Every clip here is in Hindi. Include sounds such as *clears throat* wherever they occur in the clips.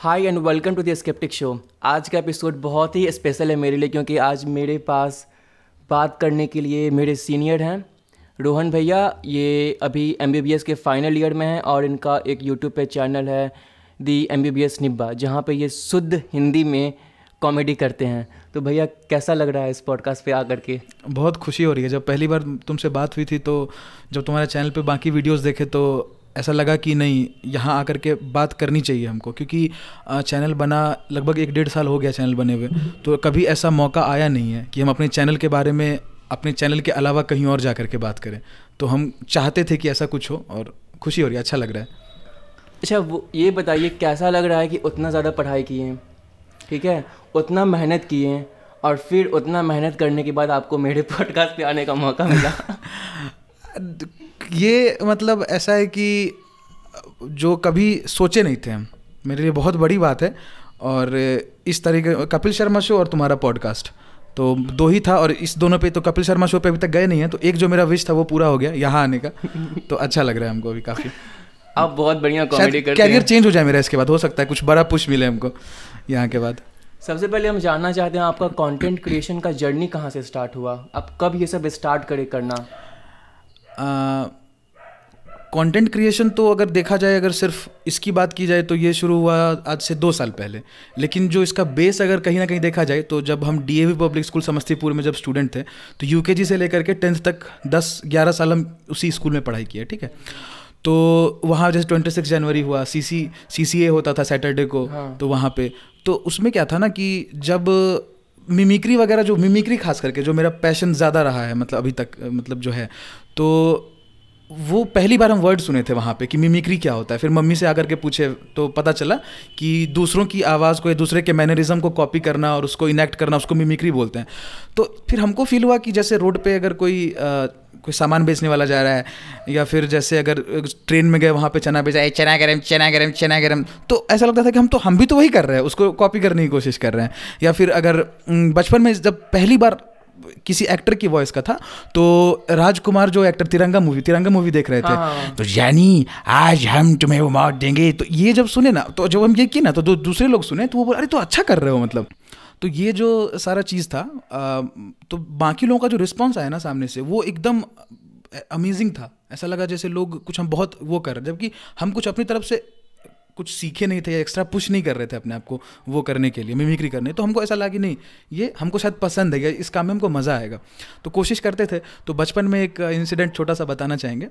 Hi and welcome to the skeptic show आज का एपिसोड बहुत ही स्पेशल है मेरे लिए क्योंकि आज मेरे पास बात करने के लिए मेरे सीनियर हैं। रोहन भैया, ये अभी MBBS के फाइनल ईयर में हैं और इनका एक यूट्यूब पे चैनल है the M B B S निब्बा जहाँ पर ये शुद्ध हिंदी में कॉमेडी करते हैं। तो भैया, कैसा लग रहा है इस पॉडकास्ट पे आकर के? बहुत खुशी हो रही है। जब पहली बार तुमसे बात हुई थी तो जब तुम्हारे चैनल पे बाकी वीडियोस देखे तो ऐसा लगा कि नहीं यहाँ आकर के बात करनी चाहिए हमको क्योंकि चैनल बना लगभग एक डेढ़ साल हो गया चैनल बने हुए तो कभी ऐसा मौका आया नहीं है कि हम अपने चैनल के बारे में अपने चैनल के अलावा कहीं और जा कर के बात करें। तो हम चाहते थे कि ऐसा कुछ हो और खुशी हो रही है अच्छा लग रहा है। अच्छा वो ये बताइए कैसा लग रहा है कि उतना ज़्यादा पढ़ाई किए हैं? ठीक है? उतना मेहनत किए हैं और फिर उतना मेहनत करने के बाद आपको मेरे *laughs* पॉडकास्ट पे आने का मौका मिला। *laughs* ये मतलब ऐसा है कि जो कभी सोचे नहीं थे हम। मेरे लिए बहुत बड़ी बात है और इस तरीके कपिल शर्मा शो और तुम्हारा पॉडकास्ट तो दो ही था और इस दोनों पे तो कपिल शर्मा शो पे अभी तक गए नहीं हैं। तो एक जो मेरा विश था वो पूरा हो गया यहाँ आने का। तो अच्छा लग रहा है हमको अभी काफ़ी। आप बहुत बढ़िया कॉमेडी करते कैरियर चेंज हो जाए मेरा इसके बाद हो सकता है कुछ बड़ा पुश मिले हमको यहाँ के बाद। सबसे पहले हम जानना चाहते हैं आपका कंटेंट क्रिएशन का जर्नी कहाँ से स्टार्ट हुआ? आप कब ये सब स्टार्ट करे करना? कंटेंट क्रिएशन तो अगर देखा जाए अगर सिर्फ़ इसकी बात की जाए तो ये शुरू हुआ आज से दो साल पहले। लेकिन जो इसका बेस अगर कहीं ना कहीं देखा जाए तो जब हम डीएवी पब्लिक स्कूल समस्तीपुर में जब स्टूडेंट थे तो यू से लेकर के टेंथ तक दस ग्यारह साल हम उसी स्कूल में पढ़ाई किया ठीक है? तो वहाँ जैसे ट्वेंटी सिक्स जनवरी हुआ सी सी सी सी ए होता था सैटरडे को हाँ. तो वहाँ पे। तो उसमें क्या था ना कि जब मिमिक्री वगैरह जो मिमिक्री खास करके जो मेरा पैशन ज़्यादा रहा है मतलब अभी तक मतलब जो है तो वो पहली बार हम वर्ड सुने थे वहाँ पे कि मिमिक्री क्या होता है। फिर मम्मी से आकर के पूछे तो पता चला कि दूसरों की आवाज़ को या दूसरे के मैनरिज्म को कॉपी करना और उसको इनेक्ट करना उसको मिमिक्री बोलते हैं। तो फिर हमको फील हुआ कि जैसे रोड पे अगर कोई आ, कोई सामान बेचने वाला जा रहा है या फिर जैसे अगर ट्रेन में गए वहाँ पे चना बेचा चना गरम चना गरम चना गरम। तो ऐसा लगता था कि हम तो हम भी तो वही कर रहे हैं उसको कॉपी करने की कोशिश कर रहे हैं। या फिर अगर बचपन में जब पहली बार किसी एक्टर की वॉइस का था तो राजकुमार जो एक्टर तिरंगा मूवी तिरंगा मूवी देख रहे थे हाँ। तो यानी आज हम तुम्हें वो मौत देंगे। तो ये जब सुने ना तो जब हम ये किए ना तो दूसरे लोग सुने तो वो बोले अरे तो अच्छा कर रहे हो मतलब। तो ये जो सारा चीज़ था आ, तो बाकी लोगों का जो रिस्पॉन्स आया ना सामने से वो एकदम अमेजिंग था। ऐसा लगा जैसे लोग कुछ हम बहुत वो कर रहे जबकि हम कुछ अपनी तरफ़ से कुछ सीखे नहीं थे या एक्स्ट्रा पुश नहीं कर रहे थे अपने आप को वो करने के लिए मिमिक्री करने। तो हमको ऐसा लगा कि नहीं, ये हमको शायद पसंद है इस काम में हमको मज़ा आएगा। तो कोशिश करते थे। तो बचपन में एक इंसिडेंट छोटा सा बताना चाहेंगे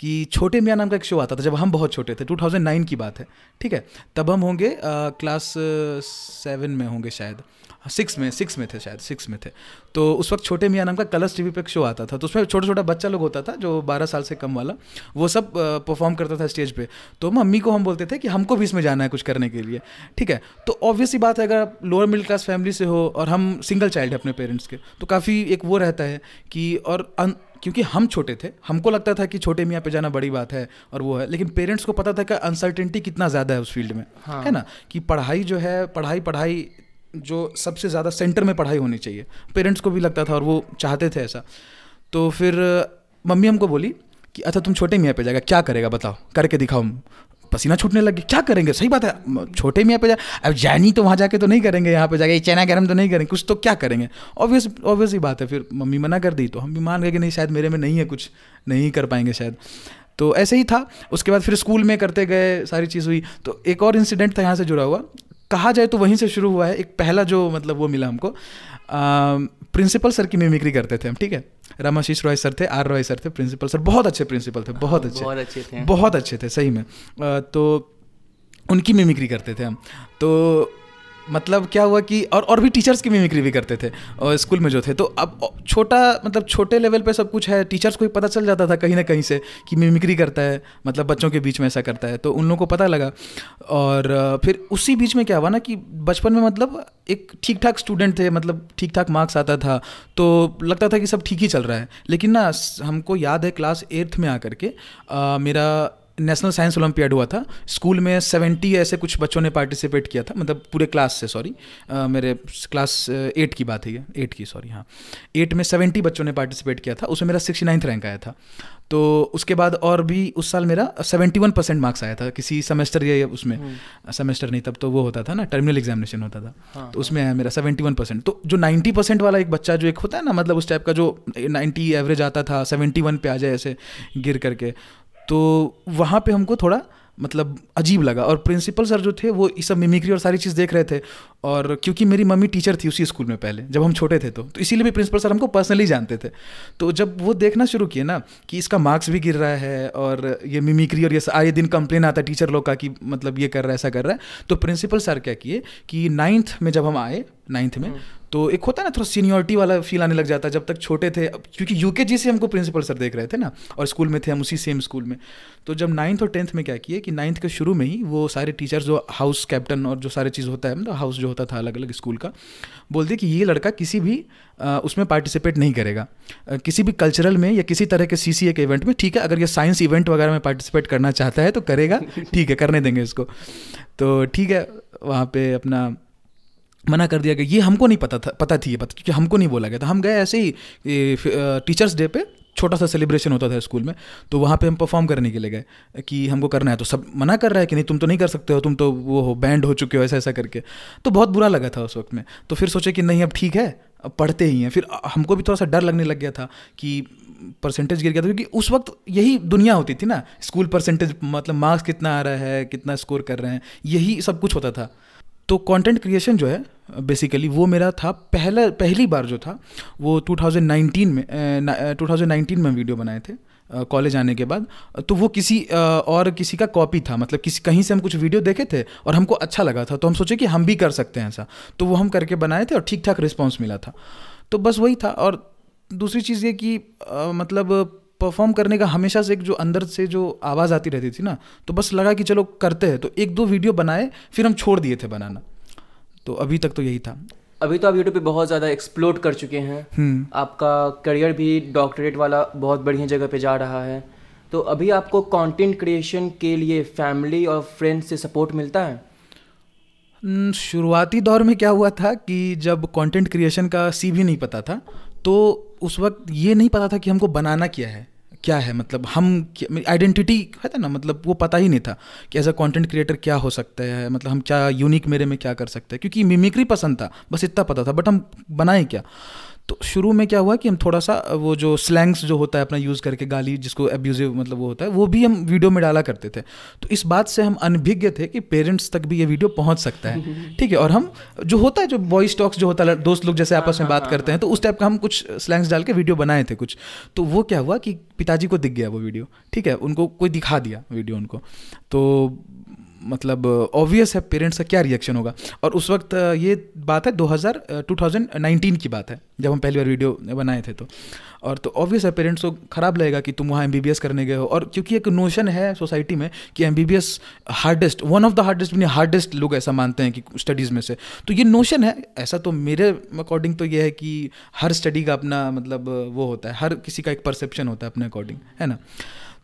कि छोटे मियाँ नाम का एक शो आता था जब हम बहुत छोटे थे 2009 की बात है, ठीक है? तब हम होंगे क्लास सेवन में होंगे शायद। सिक्स में सिक्स में थे शायद सिक्स में थे। तो उस वक्त छोटे मियाँ नाम का कलर्स टीवी पे एक शो आता था तो उसमें छोटा छोटा बच्चा लोग होता था जो बारह साल से कम वाला वो सब परफॉर्म करता था स्टेज पे। तो मम्मी को हम बोलते थे कि हमको भी इसमें जाना है कुछ करने के लिए ठीक है? तो ऑब्वियसली बात है अगर आप लोअर मिडिल क्लास फैमिली से हो और हम सिंगल चाइल्ड है अपने पेरेंट्स के तो काफ़ी एक वो रहता है कि और क्योंकि हम छोटे थे हमको लगता था कि छोटे मियाँ पे जाना बड़ी बात है और वो है लेकिन पेरेंट्स को पता था कि अनसर्टेनिटी कितना ज़्यादा है उस फ़ील्ड में हाँ। है ना? कि पढ़ाई जो है पढ़ाई पढ़ाई जो सबसे ज़्यादा सेंटर में पढ़ाई होनी चाहिए। पेरेंट्स को भी लगता था और वो चाहते थे ऐसा। तो फिर, मम्मी हमको बोली कि अच्छा तुम छोटे मियाँ पे जाएगा, क्या करेगा बताओ, करके दिखाओ। पसीना छूटने लगे क्या करेंगे? सही बात है छोटे मियाँ पे जाए अब जानी तो वहाँ जाके तो नहीं करेंगे, यहाँ पे जाके चैना गरम तो नहीं करेंगे, कुछ तो क्या करेंगे? ऑब्वियस ऑब्वियस ही बात है, फिर मम्मी मना कर दी तो हम भी मान गए कि नहीं, शायद मेरे में नहीं है कुछ, नहीं कर पाएँगे शायद। तो ऐसे ही था, उसके बाद फिर स्कूल में करते गए, सारी चीज़ हुई। तो एक और इंसिडेंट था, यहाँ से जुड़ा हुआ। कहा जाए तो वहीं से शुरू हुआ है। एक पहला जो मतलब वो मिला हमको प्रिंसिपल सर की मिमिक्री करते थे हम ठीक है? रामाशीष रॉय सर थे आर रॉय सर थे प्रिंसिपल सर बहुत अच्छे प्रिंसिपल थे बहुत अच्छे। बहुत अच्छे थे। बहुत अच्छे थे सही में। तो उनकी मिमिक्री करते थे हम। तो मतलब क्या हुआ कि और और भी टीचर्स की मिमिक्री भी करते थे और स्कूल में जो थे। तो अब छोटा मतलब छोटे लेवल पे सब कुछ है टीचर्स को ही पता चल जाता था कहीं ना कहीं से कि मिमिक्री करता है मतलब बच्चों के बीच में ऐसा करता है। तो उन लोगों को पता लगा। और फिर उसी बीच में क्या हुआ ना कि बचपन में मतलब एक ठीक ठाक स्टूडेंट थे मतलब ठीक ठाक मार्क्स आता था। तो लगता था कि सब ठीक ही चल रहा है। लेकिन ना, हमको याद है क्लास एट्थ में आकर के मेरा नेशनल साइंस ओलंपियाड हुआ था। स्कूल में सेवेंटी ऐसे कुछ बच्चों ने पार्टिसिपेट किया था मतलब पूरे क्लास से सॉरी मेरे क्लास एट की बात है ये एट की सॉरी हाँ। एट में सेवेंटी बच्चों ने पार्टिसिपेट किया था उसमें मेरा सिक्सटी नाइन्थ रैंक आया था। तो उसके बाद और भी उस साल मेरा सेवेंटी वन परसेंट मार्क्स आया था किसी सेमेस्टर या उसमें। सेमेस्टर हम्म। नहीं तब तो वो होता था ना टर्मिनल एग्जामिनेशन होता था। हाँ, तो उसमें आया मेरा सेवेंटी वन परसेंट। तो जो नाइन्टी परसेंट वाला एक बच्चा जो एक होता है ना मतलब उस टाइप का जो नाइन्टी एवरेज आता था सेवेंटी वन पे आ जाए ऐसे गिर करके तो वहाँ पे हमको थोड़ा मतलब अजीब लगा। और प्रिंसिपल सर जो थे, वो ये सब मिमिक्री और सारी चीज़ देख रहे थे। और क्योंकि मेरी मम्मी टीचर थी उसी स्कूल में पहले, जब हम छोटे थे तो। तो इसीलिए भी प्रिंसिपल सर हमको पर्सनली जानते थे। तो जब वो देखना शुरू किए ना, कि इसका मार्क्स भी गिर रहा है, और ये मिमिक्री और ये आए दिन कंप्लेन आता है टीचर लोग का कि मतलब ये कर रहा है, ऐसा कर रहा है तो प्रिंसिपल सर क्या किए कि नाइन्थ में जब हम आए नाइन्थ में तो एक होता है ना, थोड़ा सीनियोरिटी वाला फील आने लग जाता है जब तक छोटे थे। क्योंकि यूके जी से हमको प्रिंसिपल सर देख रहे थे ना, और स्कूल में थे हम उसी सेम स्कूल में। तो जब नाइन्थ और टेंथ में क्या किए कि नाइन्थ के शुरू में ही वो सारे टीचर्स जो हाउस कैप्टन और जो सारे चीज़ होता है मतलब हाउस जो होता था अलग अलग स्कूल का बोलते कि ये लड़का किसी भी उसमें पार्टिसिपेट नहीं करेगा। किसी भी कल्चरल में या किसी तरह के सी सी के इवेंट में, ठीक है, अगर ये साइंस इवेंट वगैरह में पार्टिसिपेट करना चाहता है तो करेगा, ठीक है, करने देंगे इसको। तो ठीक है, वहाँ पे अपना मना कर दिया गया। ये हमको नहीं पता था, पता थी ये पता क्योंकि हमको नहीं बोला गया था। हम गए ऐसे ही टीचर्स डे पे छोटा सा सेलिब्रेशन होता था स्कूल में तो वहाँ पे हम परफॉर्म करने के लिए गए, कि हमको करना है तो सब मना कर रहा है कि नहीं, तुम तो नहीं कर सकते हो, तुम तो वो हो बैंड हो चुके हो, ऐसा ऐसा करके। तो बहुत बुरा लगा था उस वक्त में। तो फिर सोचे कि नहीं, अब ठीक है, अब पढ़ते ही हैं। फिर हमको भी थोड़ा सा डर लगने लग गया था कि परसेंटेज गिर गया था, क्योंकि उस वक्त यही दुनिया होती थी ना स्कूल परसेंटेज मतलब मार्क्स कितना आ रहा है, कितना स्कोर कर रहे हैं, यही सब कुछ होता था। तो कंटेंट क्रिएशन जो है बेसिकली वो मेरा था, पहला, पहली बार जो था, वो 2019 में थाउज़ेंड नाइनटीन में वीडियो बनाए थे कॉलेज आने के बाद। तो वो किसी और किसी का कॉपी था मतलब किसी, कहीं से हम कुछ वीडियो देखे थे और हमको अच्छा लगा था तो हम सोचे कि हम भी कर सकते हैं ऐसा। तो वो हम करके बनाए थे और ठीक ठाक रिस्पॉन्स मिला था। तो बस वही था और दूसरी चीज़ ये कि मतलब परफॉर्म करने का हमेशा से एक जो अंदर से जो आवाज़ आती रहती थी ना तो बस लगा कि चलो करते हैं। तो एक दो वीडियो बनाए फिर हम छोड़ दिए थे बनाना। तो अभी तक तो यही था। अभी तो आप यूट्यूब पे बहुत ज़्यादा एक्सप्लोर कर चुके हैं। हम्म। आपका करियर भी डॉक्टरेट वाला बहुत बढ़िया जगह पे जा रहा है। तो अभी आपको कंटेंट क्रिएशन के लिए फैमिली और फ्रेंड्स से सपोर्ट मिलता है? शुरुआती दौर में क्या हुआ था कि जब कंटेंट क्रिएशन का सी भी नहीं पता था तो उस वक्त ये नहीं पता था कि हमको बनाना क्या है क्या है मतलब हम आइडेंटिटी है ना मतलब वो पता ही नहीं था कि एज अ कॉन्टेंट क्रिएटर क्या हो सकता है मतलब हम क्या यूनिक मेरे में क्या कर सकते हैं, क्योंकि मिमिक्री पसंद था, बस इतना पता था बट हम बनाए क्या? तो शुरू में क्या हुआ कि हम थोड़ा सा वो जो स्लैंग्स जो होता है अपना यूज़ करके गाली जिसको एब्यूजिव मतलब वो होता है वो भी हम वीडियो में डाला करते थे। तो इस बात से हम अनभिज्ञ थे कि पेरेंट्स तक भी ये वीडियो पहुँच सकता है। *laughs* ठीक है और हम जो होता है जो बॉयज़ टॉक्स जो होता है दोस्त लोग जैसे आपस में हाँ, बात हाँ, करते हैं। हाँ, तो उस टाइप का हम कुछ स्लैंग्स डाल के वीडियो बनाए थे कुछ। तो वो क्या हुआ कि पिताजी को दिख गया वो वीडियो ठीक है उनको कोई दिखा दिया वीडियो उनको। तो मतलब ऑब्वियस है पेरेंट्स का क्या रिएक्शन होगा? और उस वक्त ये बात है 2000 2019 की बात है, जब हम पहली बार वीडियो बनाए थे तो। और तो ऑब्वियस है पेरेंट्स को ख़राब लगेगा कि तुम वहाँ एम करने गए हो। और क्योंकि एक नोशन है सोसाइटी में कि M B hardest one of the hardest hardest लोग ऐसा मानते हैं कि स्टडीज़ में से। तो ये नोशन है, ऐसा तो मेरे अकॉर्डिंग तो ये है कि हर स्टडी का अपना मतलब वो होता है, हर किसी का एक परसेप्शन होता है अपने अकॉर्डिंग है ना?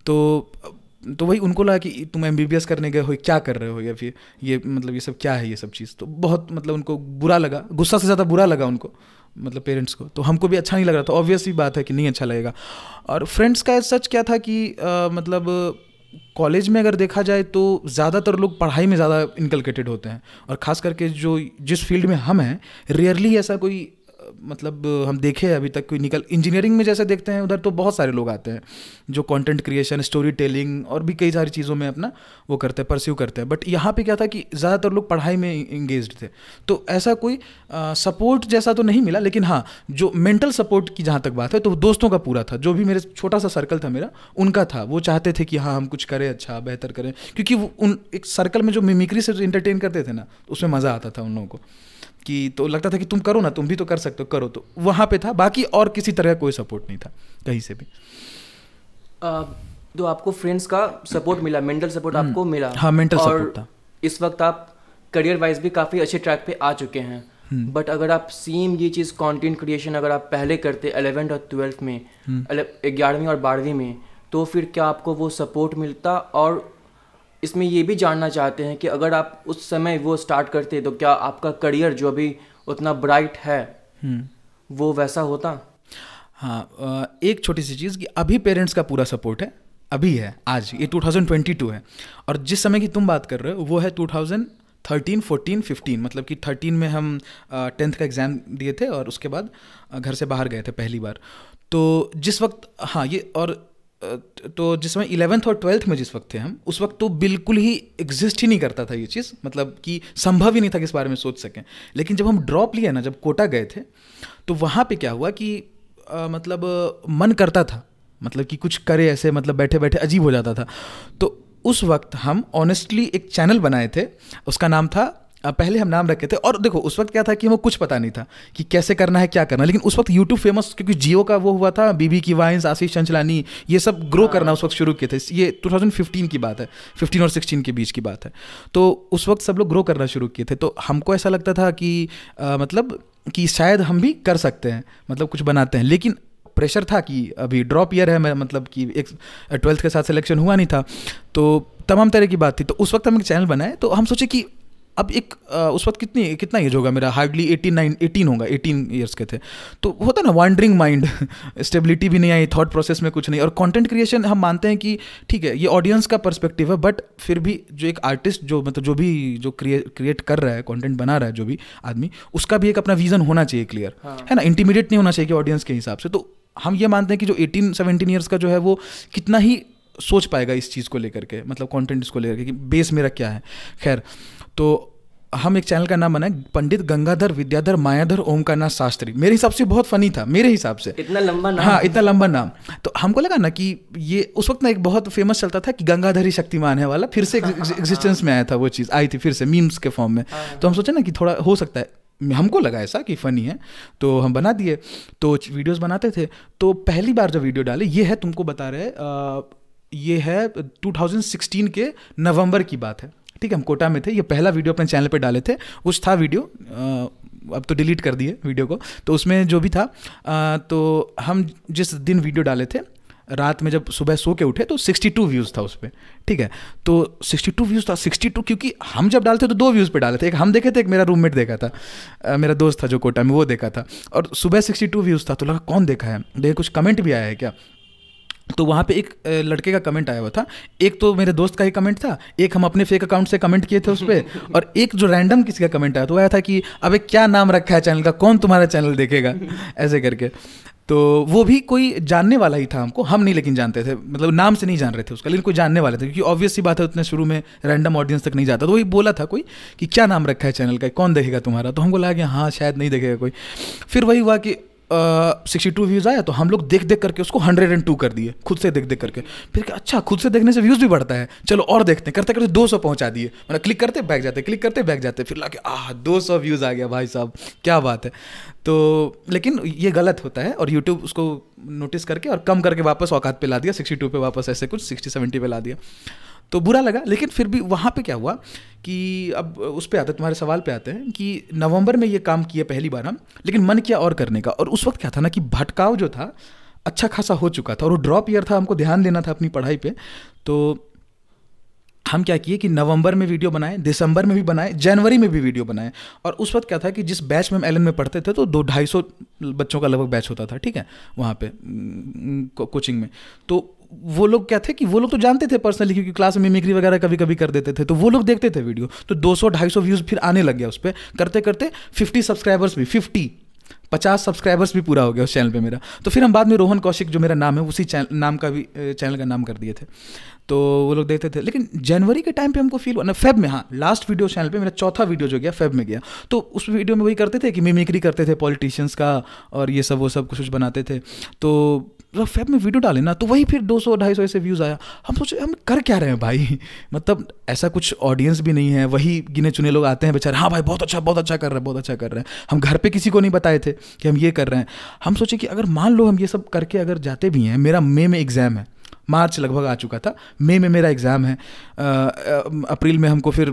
तो तो वही उनको लगा कि तुम एमबीबीएस करने गए हो क्या कर रहे हो? या फिर ये मतलब ये सब क्या है ये सब चीज़? तो बहुत मतलब उनको बुरा लगा। गुस्सा से ज़्यादा बुरा लगा उनको मतलब पेरेंट्स को। तो हमको भी अच्छा नहीं लग रहा था। ऑब्वियस ही बात है कि नहीं अच्छा लगेगा। और फ्रेंड्स का सच क्या था कि आ, मतलब कॉलेज में अगर देखा जाए तो ज़्यादातर लोग पढ़ाई में ज़्यादा इनकलकेटेड होते हैं। और ख़ास करके जो जिस फ़ील्ड में हम हैं रेयरली ऐसा कोई मतलब हम देखे अभी तक कोई निकल इंजीनियरिंग में जैसे देखते हैं, उधर तो बहुत सारे लोग आते हैं जो कंटेंट क्रिएशन स्टोरी टेलिंग और भी कई सारी चीज़ों में अपना वो करते हैं परस्यू करते हैं। बट यहाँ पे क्या था कि ज़्यादातर लोग पढ़ाई में इंगेज थे। तो ऐसा कोई सपोर्ट जैसा तो नहीं मिला, लेकिन हाँ जो मेंटल सपोर्ट की जहाँ तक बात है तो दोस्तों का पूरा था। जो भी मेरे छोटा सा सर्कल था मेरा, उनका था। वो चाहते थे कि हाँ हम कुछ करें अच्छा बेहतर करें। क्योंकि वो उन, एक सर्कल में जो मिमिक्री से इंटरटेन करते थे ना, उसमें मज़ा आता था उन लोगों को। कि तो लगता था कि तुम करो ना तुम भी तो कर सकते हो करो तो वहाँ पे था बाकी और किसी तरह का कोई सपोर्ट नहीं था कहीं से भी तो आपको फ्रेंड्स का सपोर्ट मिला मेंटल सपोर्ट हम्म। आपको मिला हाँ मेंटल सपोर्ट था इस वक्त आप करियर वाइज भी काफ़ी अच्छे ट्रैक पे आ चुके हैं बट हम्म। अगर आप सेम ये चीज़ कंटेंट क्रिएशन अगर आप पहले करते अलेवेंथ और ट्वेल्थ में हम्म। ग्यारहवीं और बारहवीं में तो फिर क्या आपको वो सपोर्ट मिलता और इसमें ये भी जानना चाहते हैं कि अगर आप उस समय वो स्टार्ट करते तो क्या आपका करियर जो अभी उतना ब्राइट है हम्म। वो वैसा होता? हाँ एक छोटी सी चीज़ कि अभी पेरेंट्स का पूरा सपोर्ट है अभी है आज ये 2022 है। और जिस समय की तुम बात कर रहे हो वो है 2013, 14, 15 मतलब कि 13 में हम टेंथ का एग्ज़ाम दिए थे और उसके बाद घर से बाहर गए थे पहली बार। तो जिस वक्त हाँ ये और तो जिस समय इलेवेंथ और ट्वेल्थ में जिस वक्त थे हम उस वक्त तो बिल्कुल ही एग्जिस्ट ही नहीं करता था ये चीज़ मतलब कि संभव ही नहीं था कि इस बारे में सोच सकें। लेकिन जब हम ड्रॉप लिए ना जब कोटा गए थे तो वहाँ पे क्या हुआ कि आ, मतलब मन करता था मतलब कि कुछ करे ऐसे मतलब बैठे बैठे अजीब हो जाता था। तो उस वक्त हम ऑनेस्टली एक चैनल बनाए थे उसका नाम था पहले हम नाम रखे थे और देखो उस वक्त क्या था कि हमें कुछ पता नहीं था कि कैसे करना है क्या करना लेकिन उस वक्त यूट्यूब फ़ेमस क्योंकि जियो का वो हुआ था बीबी की वाइन्स आशीष चंचलानी ये सब ग्रो करना उस वक्त शुरू किए थे। ये 2015 की बात है 15 और 16 के बीच की बात है। तो उस वक्त सब लोग ग्रो करना शुरू किए थे। तो हमको ऐसा लगता था कि आ, मतलब कि शायद हम भी कर सकते हैं मतलब कुछ बनाते हैं। लेकिन प्रेशर था कि अभी ड्रॉप ईयर है मैं मतलब कि एक ट्वेल्थ के साथ सिलेक्शन हुआ नहीं था। तो तमाम तरह की बात थी। तो उस वक्त हम एक चैनल बनाए तो हम सोचे कि अब एक उस वक्त कितनी कितना एज होगा मेरा? हार्डली एटीन नाइन एटीन होगा एटीन ईयर्स के थे। तो होता ना वांडरिंग माइंड स्टेबिलिटी भी नहीं आई थॉट प्रोसेस में कुछ नहीं। और कंटेंट क्रिएशन हम मानते हैं कि ठीक है ये ऑडियंस का पर्सपेक्टिव है बट फिर भी जो एक आर्टिस्ट जो मतलब जो भी जो क्रिएट कर रहा है कॉन्टेंट बना रहा है जो भी आदमी उसका भी एक अपना विजन होना चाहिए क्लियर हाँ. है ना? इंटीमीडिएट नहीं होना चाहिए कि ऑडियंस के हिसाब से। तो हम ये मानते हैं कि जो एटीन सेवनटीन ईयर्स का जो है वो कितना ही सोच पाएगा इस चीज़ को लेकर के मतलब कंटेंट इसको लेकर के कि बेस मेरा क्या है। खैर तो हम एक चैनल का नाम बनाए पंडित गंगाधर विद्याधर मायाधर ओमकारनाथ शास्त्री। मेरे हिसाब से बहुत फनी था मेरे हिसाब से। इतना लंबा नाम? हाँ इतना लंबा नाम। तो हमको लगा ना कि ये उस वक्त ना एक बहुत फ़ेमस चलता था कि गंगाधर ही शक्तिमान है वाला फिर से एग्जिस्टेंस में आया था वो चीज़ आई थी फिर से मीम्स के फॉर्म में। हाँ। तो हम सोचे ना कि थोड़ा हो सकता है हमको लगा ऐसा कि फ़नी है तो हम बना दिए। तो वीडियोस बनाते थे तो पहली बार जब वीडियो डाले ये है तुमको बता रहे ये है 2016 के नवंबर की बात है। ठीक है हम कोटा में थे। ये पहला वीडियो अपने चैनल पे डाले थे। कुछ था वीडियो अब तो डिलीट कर दिए वीडियो को। तो उसमें जो भी था तो हम जिस दिन वीडियो डाले थे रात में जब सुबह सो के उठे तो 62 व्यूज़ था उस पर ठीक है तो 62 व्यूज़ था। 62 क्योंकि हम जब डालते तो दो व्यूज़ पे डाले थे। एक हम देखे थे एक मेरा रूममेट देखा था। आ, मेरा दोस्त था जो कोटा में वो देखा था। और सुबह 62 व्यूज़ था। तो लगा कौन देखा है? देखे कुछ कमेंट भी आया है क्या? तो वहाँ पे एक लड़के का कमेंट आया हुआ था। एक तो मेरे दोस्त का ही कमेंट था एक हम अपने फेक अकाउंट से कमेंट किए थे उस पर *laughs* और एक जो रैंडम किसी का कमेंट आया तो आया था कि अबे क्या नाम रखा है चैनल का? कौन तुम्हारा चैनल देखेगा? *laughs* ऐसे करके। तो वो भी कोई जानने वाला ही था हमको हम नहीं लेकिन जानते थे। मतलब नाम से नहीं जान रहे थे उसका लेकिन कोई जानने वाले थे क्योंकि ऑब्वियस सी बात है उतने शुरू में रैंडम ऑडियंस तक नहीं जाता। तो वही बोला था कोई कि क्या नाम रखा है चैनल का? कौन देखेगा तुम्हारा? तो हमको लगा कि हाँ शायद नहीं देखेगा कोई। फिर वही हुआ कि सिक्सटी टू व्यूज़ आया तो हम लोग देख देख करके उसको हंड्रेड एंड टू कर दिए, खुद से देख देख करके। फिर अच्छा खुद से देखने से व्यूज़ भी बढ़ता है। चलो और देखते हैं करते करते दो सौ पहुँचा दिए। मतलब क्लिक करते बैग जाते क्लिक करते बैग जाते, फिर लाके, आह, दो सौ व्यूज़ आ गया भाई साहब, क्या बात है। तो लेकिन ये गलत होता है और यूट्यूब उसको नोटिस करके और कम करके वापस औकात पे ला दिया सिक्सटी टू पे वापस ऐसे कुछ सिक्सटी सेवेंटी पे ला दिया। तो बुरा लगा, लेकिन फिर भी वहाँ पे क्या हुआ कि अब उस पर आते, तुम्हारे सवाल पे आते हैं कि नवंबर में ये काम किया पहली बार हम, लेकिन मन किया और करने का। और उस वक्त क्या था ना कि भटकाव जो था अच्छा खासा हो चुका था और वो ड्रॉप ईयर था, हमको ध्यान देना था अपनी पढ़ाई पे। तो हम क्या किए कि नवंबर में वीडियो बनाए, दिसंबर में भी बनाए, जनवरी में भी वीडियो बनाए। और उस वक्त क्या था कि जिस बैच में हम एल में पढ़ते थे तो दो ढाई सौ बच्चों का लगभग बैच होता था, ठीक है, वहाँ पे कोचिंग में। तो वो लोग क्या थे कि वो लोग तो जानते थे पर्सनली क्योंकि क्लास में मिमिक्री वगैरह कभी कभी कर देते थे तो वो लोग देखते थे वीडियो तो 200 250 व्यूज़ फिर आने लग गया उस पर करते करते 50 सब्सक्राइबर्स भी 50 पचास सब्सक्राइबर्स भी पूरा हो गया उस चैनल पे मेरा। तो फिर हम बाद में रोहन कौशिक जो मेरा नाम है, उसी चैनल नाम का भी चैनल का नाम कर दिए थे। तो वो लोग देखते थे। लेकिन जनवरी के टाइम पे हमको फील हुआ ना फेब में हाँ लास्ट वीडियो चैनल पे मेरा चौथा वीडियो जो गया फेब में गया। तो उस वीडियो में वही करते थे कि मिमिक्री करते थे पॉलिटिशियंस का और ये सब, वो सब कुछ बनाते थे। तो फेब में वीडियो डाले ना तो वही फिर 200 250 ऐसे व्यूज़ आया। हम सोचे, हम कर क्या रहे हैं भाई? *laughs* मतलब ऐसा कुछ ऑडियंस भी नहीं है, वही गिने चुने लोग आते हैं बेचारे हाँ भाई, बहुत अच्छा बहुत अच्छा कर रहे हैं, बहुत अच्छा कर रहे हैं। हम घर पे किसी को नहीं बताए थे कि हम ये कर रहे हैं। हम सोचे कि अगर मान लो हम ये सब करके अगर जाते भी हैं, मेरा मे में एग्ज़ाम है मार्च लगभग आ चुका था। मई में मेरा एग्ज़ाम है। अप्रैल में हमको फिर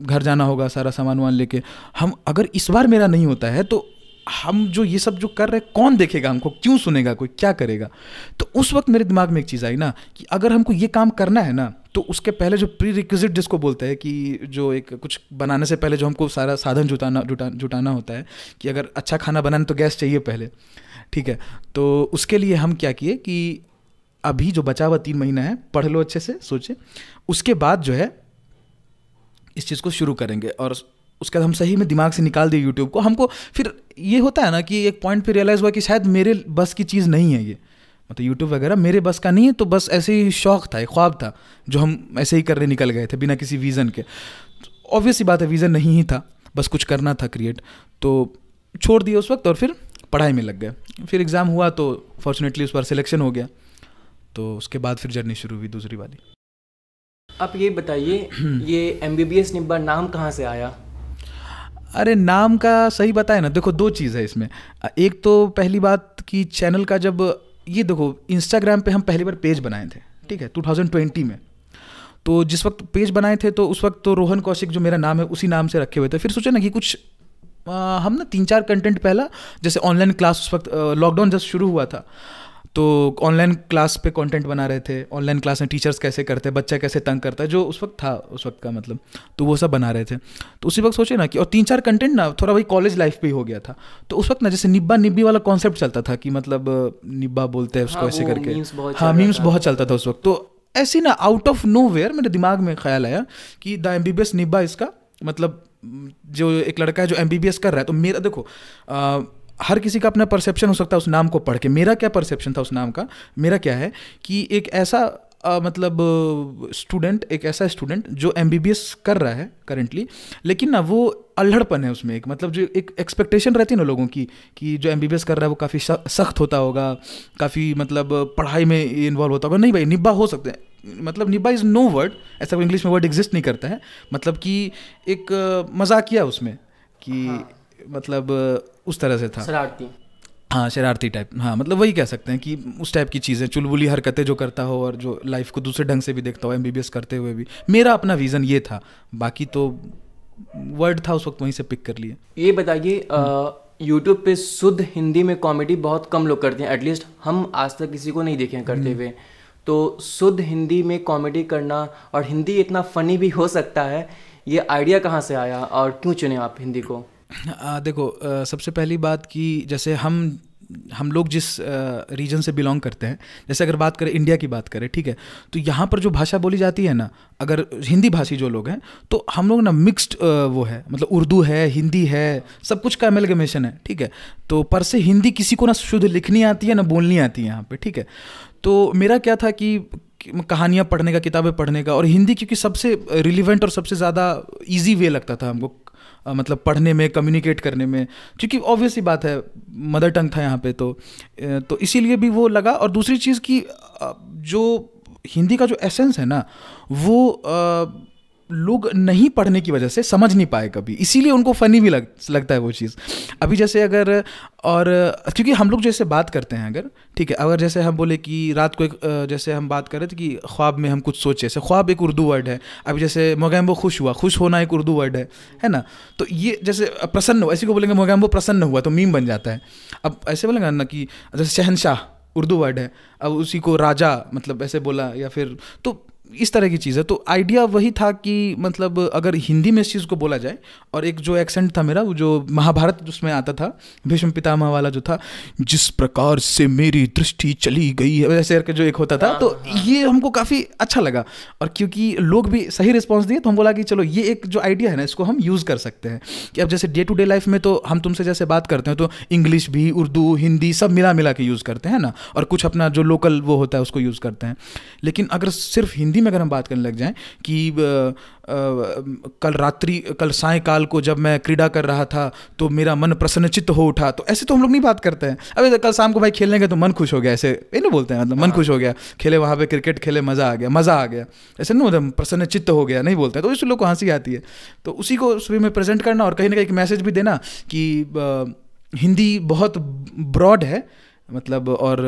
घर जाना होगा सारा सामान वामान लेके। हम, अगर इस बार मेरा नहीं होता है तो हम जो ये सब जो कर रहे हैं, कौन देखेगा हमको? क्यों सुनेगा कोई? क्या करेगा? तो उस वक्त मेरे दिमाग में एक चीज़ आई ना, कि अगर हमको ये काम करना है ना तो उसके पहले जो प्री रिक्विजिट जिसको बोलते हैं कि जो एक कुछ बनाने से पहले जो हमको सारा साधन जुटाना, जुटा, जुटाना होता है, कि अगर अच्छा खाना बनाना तो गैस चाहिए पहले। ठीक है? तो उसके लिए हम क्या किए कि अभी जो बचा हुआ तीन महीना है, पढ़ लो अच्छे से, सोचे। उसके बाद जो है, इस चीज़ को शुरू करेंगे और उसके बाद हम सही में दिमाग से निकाल दिए यूट्यूब को। हमको फिर ये होता है ना कि एक पॉइंट पे रियलाइज़ हुआ कि शायद मेरे बस की चीज़ नहीं है ये। मतलब यूट्यूब वगैरह मेरे बस का नहीं है तो बस ऐसे ही शौक था, एक ख्वाब था, जो हम ऐसे ही करने निकल गए थे बिना किसी विज़न के। ऑब्वियस ही बात है विज़न नहीं ही था, बस कुछ करना था क्रिएट तो छोड़ दिया उस वक्त और फिर पढ़ाई में लग गए। फिर एग्ज़ाम हुआ तो फॉर्चुनेटली उस पर सिलेक्शन हो गया। तो उसके बाद फिर जर्नी शुरू हुई दूसरी वाली। आप ये बताइए *clears throat* ये M B B S Nibba नाम कहाँ से आया? अरे नाम का सही बताए ना देखो दो चीज़ है इसमें। एक तो पहली बात कि चैनल का जब ये देखो इंस्टाग्राम पे हम पहली बार पेज बनाए थे ठीक है 2020 में। तो जिस वक्त पेज बनाए थे तो उस वक्त तो रोहन कौशिक जो मेरा नाम है उसी नाम से रखे हुए थे। फिर सोचा ना कि कुछ आ, हम ना तीन चार कंटेंट पहला जैसे ऑनलाइन क्लास उस वक्त लॉकडाउन जब शुरू हुआ था तो ऑनलाइन क्लास पे कंटेंट बना रहे थे ऑनलाइन क्लास में टीचर्स कैसे करते हैं बच्चा कैसे तंग करता है जो उस वक्त था उस वक्त का मतलब तो वो सब बना रहे थे। तो उसी वक्त सोचे ना कि और तीन चार कंटेंट ना थोड़ा वही कॉलेज लाइफ पे ही हो गया था। तो उस वक्त ना जैसे निब्बा निब्बी वाला कॉन्सेप्ट चलता था कि मतलब निब्बा बोलते हैं उसको हाँ, ऐसे करके। हाँ मीम्स बहुत चलता था उस वक्त। तो ऐसी ना आउट ऑफ़ नो वेयर मेरे दिमाग में ख्याल आया कि the M B B S निब्बा इसका मतलब जो एक लड़का है जो एम बी बी एस कर रहा है तो मेरा देखो हर किसी का अपना परसेप्शन हो सकता है उस नाम को पढ़ के। मेरा क्या परसेप्शन था उस नाम का? मेरा क्या है कि एक ऐसा अ, मतलब स्टूडेंट एक ऐसा स्टूडेंट जो एमबीबीएस कर रहा है करेंटली लेकिन ना वो अल्हड़पन है उसमें एक। मतलब जो एक एक्सपेक्टेशन रहती है ना लोगों की कि जो एमबीबीएस कर रहा है वो काफ़ी सख्त होता होगा काफ़ी मतलब पढ़ाई में इन्वॉल्व होता होगा। नहीं भाई निब्बा हो सकते हैं। मतलब निब्बा इज़ नो वर्ड ऐसा कोई इंग्लिश में वर्ड एग्जिस्ट नहीं करता है। मतलब कि एक मजाकिया उसमें कि हाँ। मतलब उस तरह से था। शरारती। हाँ शरारती टाइप हाँ मतलब वही कह सकते हैं कि उस टाइप की चीज़ें चुलबुली हरकतें जो करता हो और जो लाइफ को दूसरे ढंग से भी देखता हो एमबीबीएस करते हुए भी। मेरा अपना विज़न ये था। बाकी तो वर्ड था उस वक्त वहीं से पिक कर लिए। ये बताइए यूट्यूब पे शुद्ध हिंदी में कॉमेडी बहुत कम लोग करते हैं। एटलीस्ट हम आज तक किसी को नहीं देखे हैं करते हुए। तो शुद्ध हिंदी में कॉमेडी करना और हिंदी इतना फनी भी हो सकता है ये आइडिया कहाँ से आया और क्यों चुने आप हिंदी को? आ, देखो आ, सबसे पहली बात कि जैसे हम हम लोग जिस रीजन से बिलोंग करते हैं जैसे अगर बात करें इंडिया की बात करें ठीक है तो यहाँ पर जो भाषा बोली जाती है ना अगर हिंदी भाषी जो लोग हैं तो हम लोग ना मिक्स्ड वो है मतलब उर्दू है हिंदी है सब कुछ का अमेलगमेशन है ठीक है तो पर से हिंदी किसी को ना शुद्ध लिखनी आती है ना बोलनी आती है यहाँ पर ठीक है तो मेरा क्या था कि कहानियाँ पढ़ने का किताबें पढ़ने का और हिंदी क्योंकि सबसे रिलीवेंट और सबसे ज़्यादा इजी वे लगता था हमको मतलब पढ़ने में कम्युनिकेट करने में। क्योंकि ऑब्वियस ही बात है मदर टंग था यहाँ पे तो। तो इसीलिए भी वो लगा। और दूसरी चीज़ कि जो हिंदी का जो एसेंस है ना, वो लोग नहीं पढ़ने की वजह से समझ नहीं पाए कभी। इसीलिए उनको फ़नी भी लग, लगता है वो चीज़। अभी जैसे अगर, और, क्योंकि हम लोग जैसे बात करते हैं अगर, ठीक है, अगर जैसे हम बोले कि रात को एक जैसे हम बात करें कि ख्वाब में हम कुछ सोचे, जैसे ख्वाब एक उर्दू वर्ड है, अभी जैसे मोगैम्बो खुश हुआ, खुश होना एक उर्दू वर्ड है है ना? तो ये जैसे प्रसन्न हुआ, इसी को बोलेंगे मोगैम्बो प्रसन्न हुआ तो मीम बन जाता है। अब ऐसे बोलेंगे ना कि जैसे शहनशाह उर्दू वर्ड है, अब उसी को राजा मतलब ऐसे बोला, या फिर तो इस तरह की चीज़ है। तो आइडिया वही था कि मतलब अगर हिंदी में इस चीज़ को बोला जाए और एक जो एक्सेंट था मेरा वो जो महाभारत उसमें आता था भीष्म पितामह वाला जो था जिस प्रकार से मेरी दृष्टि चली गई है वैसे करके जो एक होता था तो ये हमको काफ़ी अच्छा लगा। और क्योंकि लोग भी सही रिस्पॉन्स दिए तो हम बोला कि चलो ये एक जो आइडिया है ना इसको हम यूज़ कर सकते हैं। कि अब जैसे डे टू डे लाइफ में तो हम तुमसे जैसे बात करते हैं तो इंग्लिश भी उर्दू हिंदी सब मिला मिला के यूज़ करते हैं ना और कुछ अपना जो लोकल वो होता है उसको यूज़ करते हैं। लेकिन अगर सिर्फ़ हिंदी में अगर हम बात करने लग जाएँ कि कल रात्रि कल सायकाल को जब मैं क्रीड़ा कर रहा था तो मेरा मन प्रसन्नचित्त हो उठा तो ऐसे तो हम लोग नहीं बात करते हैं। अबे कल शाम को भाई खेलने गए तो मन खुश हो गया ऐसे ये नहीं बोलते हैं मतलब मन खुश हो गया खेले वहाँ पे क्रिकेट खेले मज़ा आ गया मज़ा आ गया। ऐसे नहीं होता प्रसन्नचित्त हो गया नहीं बोलते हैं तो इससे लोग को हँसी आती है। तो उसी को सुबह में प्रेजेंट करना और कहीं ना कहीं एक मैसेज भी देना कि हिंदी बहुत ब्रॉड है मतलब और